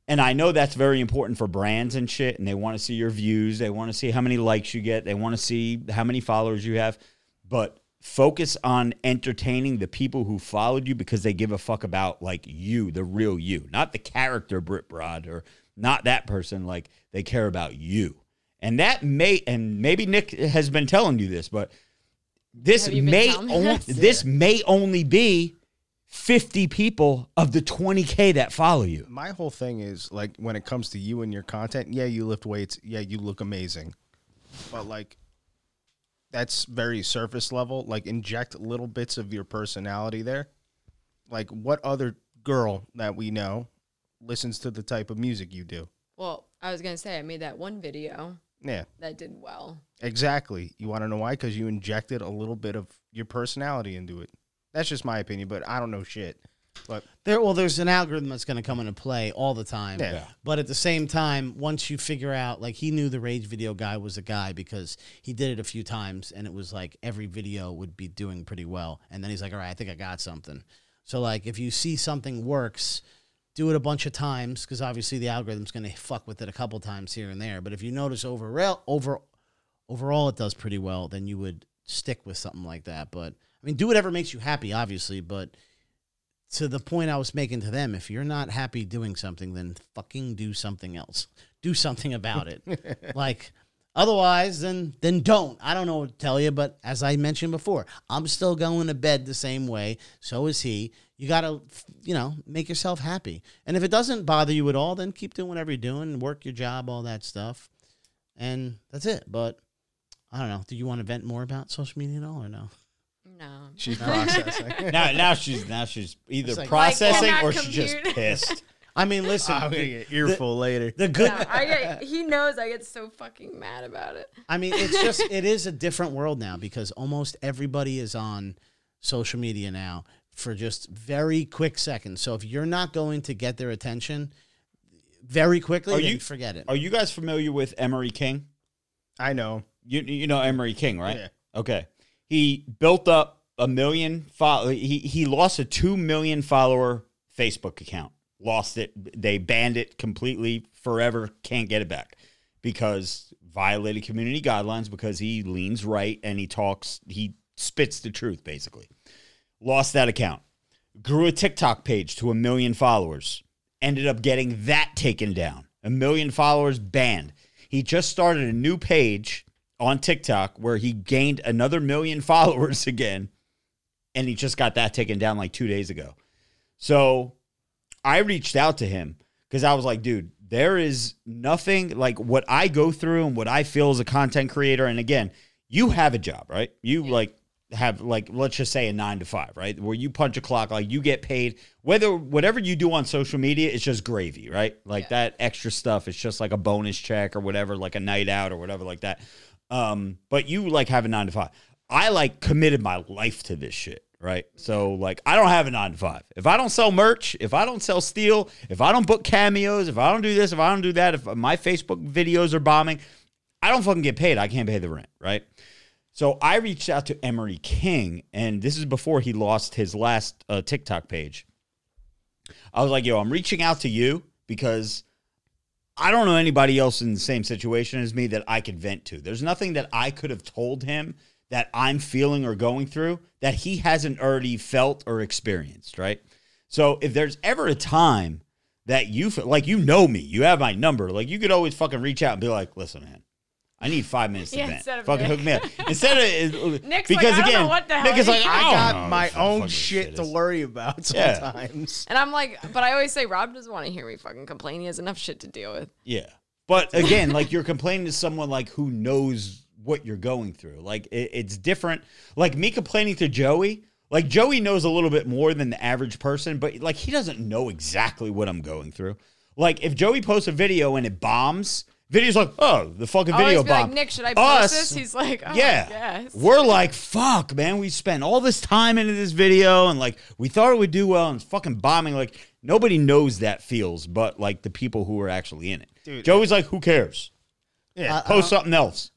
And I know that's very important for brands and shit. And they want to see your views. They want to see how many likes you get. They want to see how many followers you have. But focus on entertaining the people who followed you because they give a fuck about like you, the real you, not the character Brit Broad or not that person. Like they care about you. And that may, and maybe Nick has been telling you this, but this Have you been may telling only, this? this may only be 50 people of the 20k that follow you. My whole thing is like when it comes to you and your content, yeah, you lift weights, yeah, you look amazing. But like that's very surface level. Like inject little bits of your personality there. Like what other girl that we know listens to the type of music you do? Well, I was gonna say I made that one video Yeah, that did well. exactly. You want to know why? Because you injected a little bit of your personality into it. That's just my opinion, but I don't know shit. But There, well, there's an algorithm that's going to come into play all the time. Yeah. Yeah. But at the same time, once you figure out, like, he knew the rage video guy was a guy because he did it a few times, and it was like every video would be doing pretty well. And then he's like, "All right, I think I got something." So, like, if you see something works, do it a bunch of times because obviously the algorithm's going to fuck with it a couple times here and there. But if you notice overall, over overall it does pretty well, then you would stick with something like that. But I mean, do whatever makes you happy, obviously, but to the point I was making to them, if you're not happy doing something, then fucking do something else. Do something about it. like otherwise, then then don't. I don't know what to tell you, but as I mentioned before, I'm still going to bed the same way. So is he. You gotta, you know, make yourself happy. And if it doesn't bother you at all, then keep doing whatever you're doing, work your job, all that stuff, and that's it. But I don't know. Do you want to vent more about social media at all, or no? No. she's processing. now, now she's now she's either like- processing or she's just pissed. I mean, listen, I'm gonna get earful later. the good. Yeah, I get, he knows I get so fucking mad about it. I mean, it's just it is a different world now because almost everybody is on social media now for just very quick seconds. So if you're not going to get their attention very quickly, Are you- forget it. Are you guys familiar with Emery King? I know. You you know Emery King, right? Yeah. Okay. He built up a million follow. He he lost a two million follower Facebook account. Lost it. They banned it completely forever. Can't get it back because violated community guidelines because he leans right and he talks. He spits the truth basically. Lost that account. Grew a TikTok page to a million followers. Ended up getting that taken down. A million followers banned. He just started a new page on TikTok where he gained another million followers again. And he just got that taken down like two days ago. So I reached out to him because I was like, dude, there is nothing like what I go through and what I feel as a content creator. And again, you have a job, right? You like have like let's just say a nine to five, right? Where you punch a clock, like you get paid. Whether whatever you do on social media, it's just gravy, right? Like that extra stuff, it's just like a bonus check or whatever, like a night out or whatever like that. Um, but you like have a nine to five. I like committed my life to this shit, right? So like I don't have a nine to five. If I don't sell merch, if I don't sell steel, if I don't book cameos, if I don't do this, if I don't do that, if my Facebook videos are bombing, I don't fucking get paid. I can't pay the rent, right? So I reached out to Emery King, and this is before he lost his last uh, TikTok page. I was like, yo, I'm reaching out to you because I don't know anybody else in the same situation as me that I could vent to. There's nothing that I could have told him that I'm feeling or going through that he hasn't already felt or experienced, right? So if there's ever a time that you feel like you know me, you have my number, like you could always fucking reach out and be like, listen, man. I need five minutes to Yeah, vent. of Fucking hook me up. Instead of Nick's because like, I don't again, know what the hell Nick is like, I don't got know my own this shit to worry about Yeah. sometimes. And I'm like, but I always say Rob doesn't want to hear me fucking complain. He has enough shit to deal with. Yeah. But again, like you're complaining to someone like who knows what you're going through. Like it, it's different. Like me complaining to Joey, like Joey knows a little bit more than the average person, but like he doesn't know exactly what I'm going through. Like if Joey posts a video and it bombs, video's like, oh, the fucking I always video be like. Nick, should I post Us, this? He's like, oh, yeah. yes. We're like, fuck, man. We spent all this time into this video and like we thought it would do well and it's fucking bombing. Like nobody knows that feels, but like the people who are actually in it. Dude. Joey's like, who cares? Yeah. Post something else.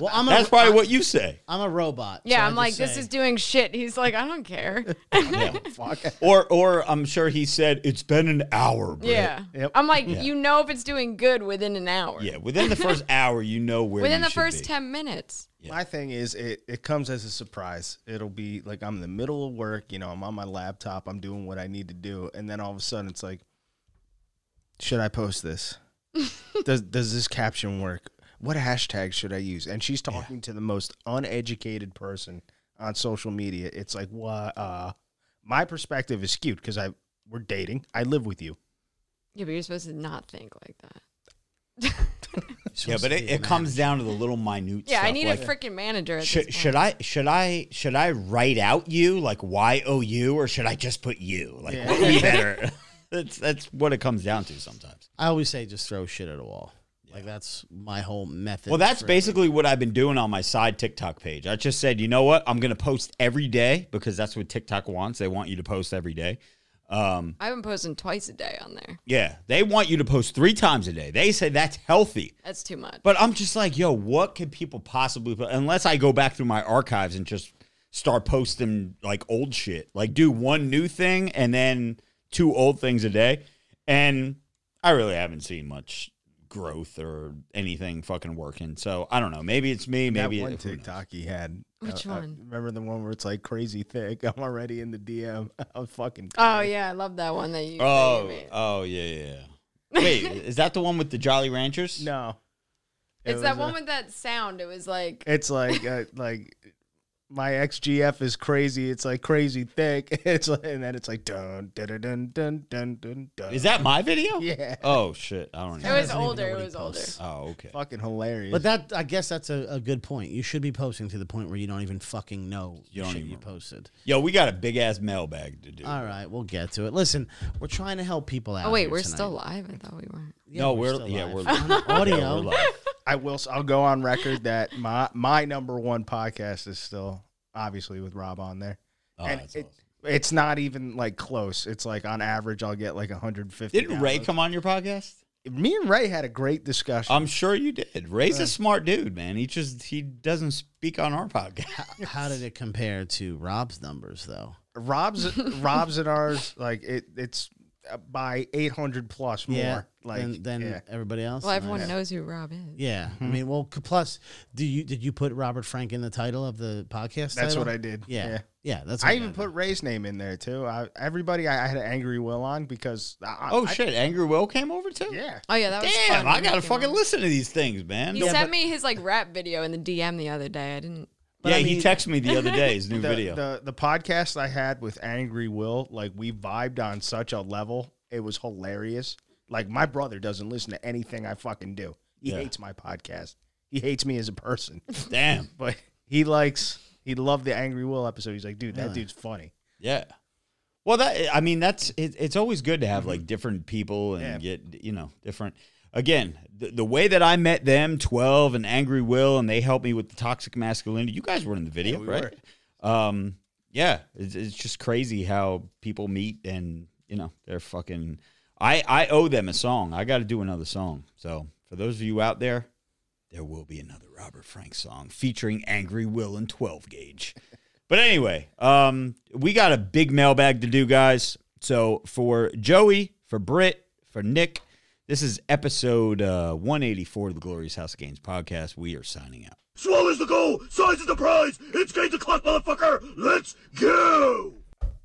Well, I'm a, That's probably what you say. I'm a robot. Yeah, so I I'm just like, this say- is doing shit. He's like, I don't care. Yeah. Fuck. Or or I'm sure he said it's been an hour. Britt." yeah. Yep. I'm like, you know if it's doing good within an hour. Yeah. Within the first hour, you know where. Within you the should first be. 10 minutes. My thing is, it, it comes as a surprise. It'll be like I'm in the middle of work, you know, I'm on my laptop, I'm doing what I need to do, and then all of a sudden it's like, should I post this? Does does this caption work? What hashtag should I use? And she's talking to the most uneducated person on social media. It's like, what? Uh, my perspective is skewed because I we're dating. I live with you. Yeah, but you're supposed to not think like that. Yeah, but it, it comes down to the little minute. Yeah, I need like, a freaking manager. At Should, this should. I should I should I write out you like Y O U or should I just put you like what would be better? that's that's what it comes down to sometimes. I always say just throw shit at a wall. Like that's my whole method. Well, that's for- basically what I've been doing on my side TikTok page. I just said, you know what? I'm going to post every day because that's what TikTok wants. They want you to post every day. Um, I've been posting twice a day on there. yeah, they want you to post three times a day. They say that's healthy. That's too much. But I'm just like, yo, what could people possibly put? Unless I go back through my archives and just start posting like old shit, like do one new thing and then two old things a day. And I really haven't seen much growth or anything fucking working. So I don't know. Maybe it's me. Maybe that one it. TikTok he had. Which uh, uh, one? remember the one where it's like crazy thick? I'm already in the DM. I'm fucking. oh, yeah. I love that one that you, that you Oh, made. oh yeah, yeah. yeah. Wait, is that the one with the Jolly Ranchers? No. It It's that was, one with that sound. It was like, It's like uh, like my XGF is crazy. It's like crazy thick. It's like, and then it's like dun dun dun dun dun dun dun. dun. Is that my video? Yeah. Oh shit, I don't It know. was older. know It what he was older. Oh, okay. fucking hilarious? But that, I guess, that's a, a good point. You should be posting to the point where you don't even fucking know You don't shit even you posted. Yo, we got a big ass mailbag to do. All right, we'll get to it. Listen, we're trying to help people out. Oh wait, here we're tonight. still live. I thought we weren't. Yeah, no, we're, still yeah, live. we're On audio. Yeah, we're live. I will. I'll go on record that my my number one podcast is still obviously with Rob on there, Oh, and that's it, awesome. it's not even like close. It's like on average, I'll get like 150. Didn't Ray come on your podcast? Me and Ray had a great discussion. I'm sure you did. Ray's a smart dude, man. He just he doesn't speak on our podcast. How did it compare to Rob's numbers, though? Rob's Rob's and ours like it. It's by 800 plus more. yeah, like than, than yeah. everybody else. Well, everyone Nice. knows who Rob is. Yeah, Mm-hmm. I mean, well, plus, do you did you put Robert Frank in the title of the podcast? That's title? what I did. Yeah, Yeah. yeah, that's. I even did. put Ray's name in there too. I, everybody, I, I had an angry Will on because. I, Oh I- shit, Angry Will came over too. Yeah. Oh yeah, that was Damn, fun I gotta fucking on. listen to these things, man. He sent me his like rap video in the DM the other day. I didn't. But yeah, I he texted me the other day his new the, video. The the podcast I had with Angry Will, like we vibed on such a level, it was hilarious. Like my brother doesn't listen to anything I fucking do. He Yeah. hates my podcast. He hates me as a person, Damn. but he likes. He loved the Angry Will episode. He's like, dude, that Really? dude's funny. Yeah. Well, that I mean, that's it, it's always good to have mm-hmm. like different people and Yeah. get you know different. Again, the, the way that I met them, twelve and Angry Will, and they helped me with the toxic masculinity. You guys were in the video, we right? Um, yeah, it's, it's just crazy how people meet and you know they're fucking. I I owe them a song. I got to do another song. So for those of you out there, there will be another Robert Frank song featuring Angry Will and 12 gauge. But anyway, um, we got a big mailbag to do, guys. So for Joey, for Britt, for Nick, this is episode uh, 184 of the Glorious House of Gains podcast. We are signing out. Swallows the goal, size is the prize. It's game to clock, motherfucker. Let's go.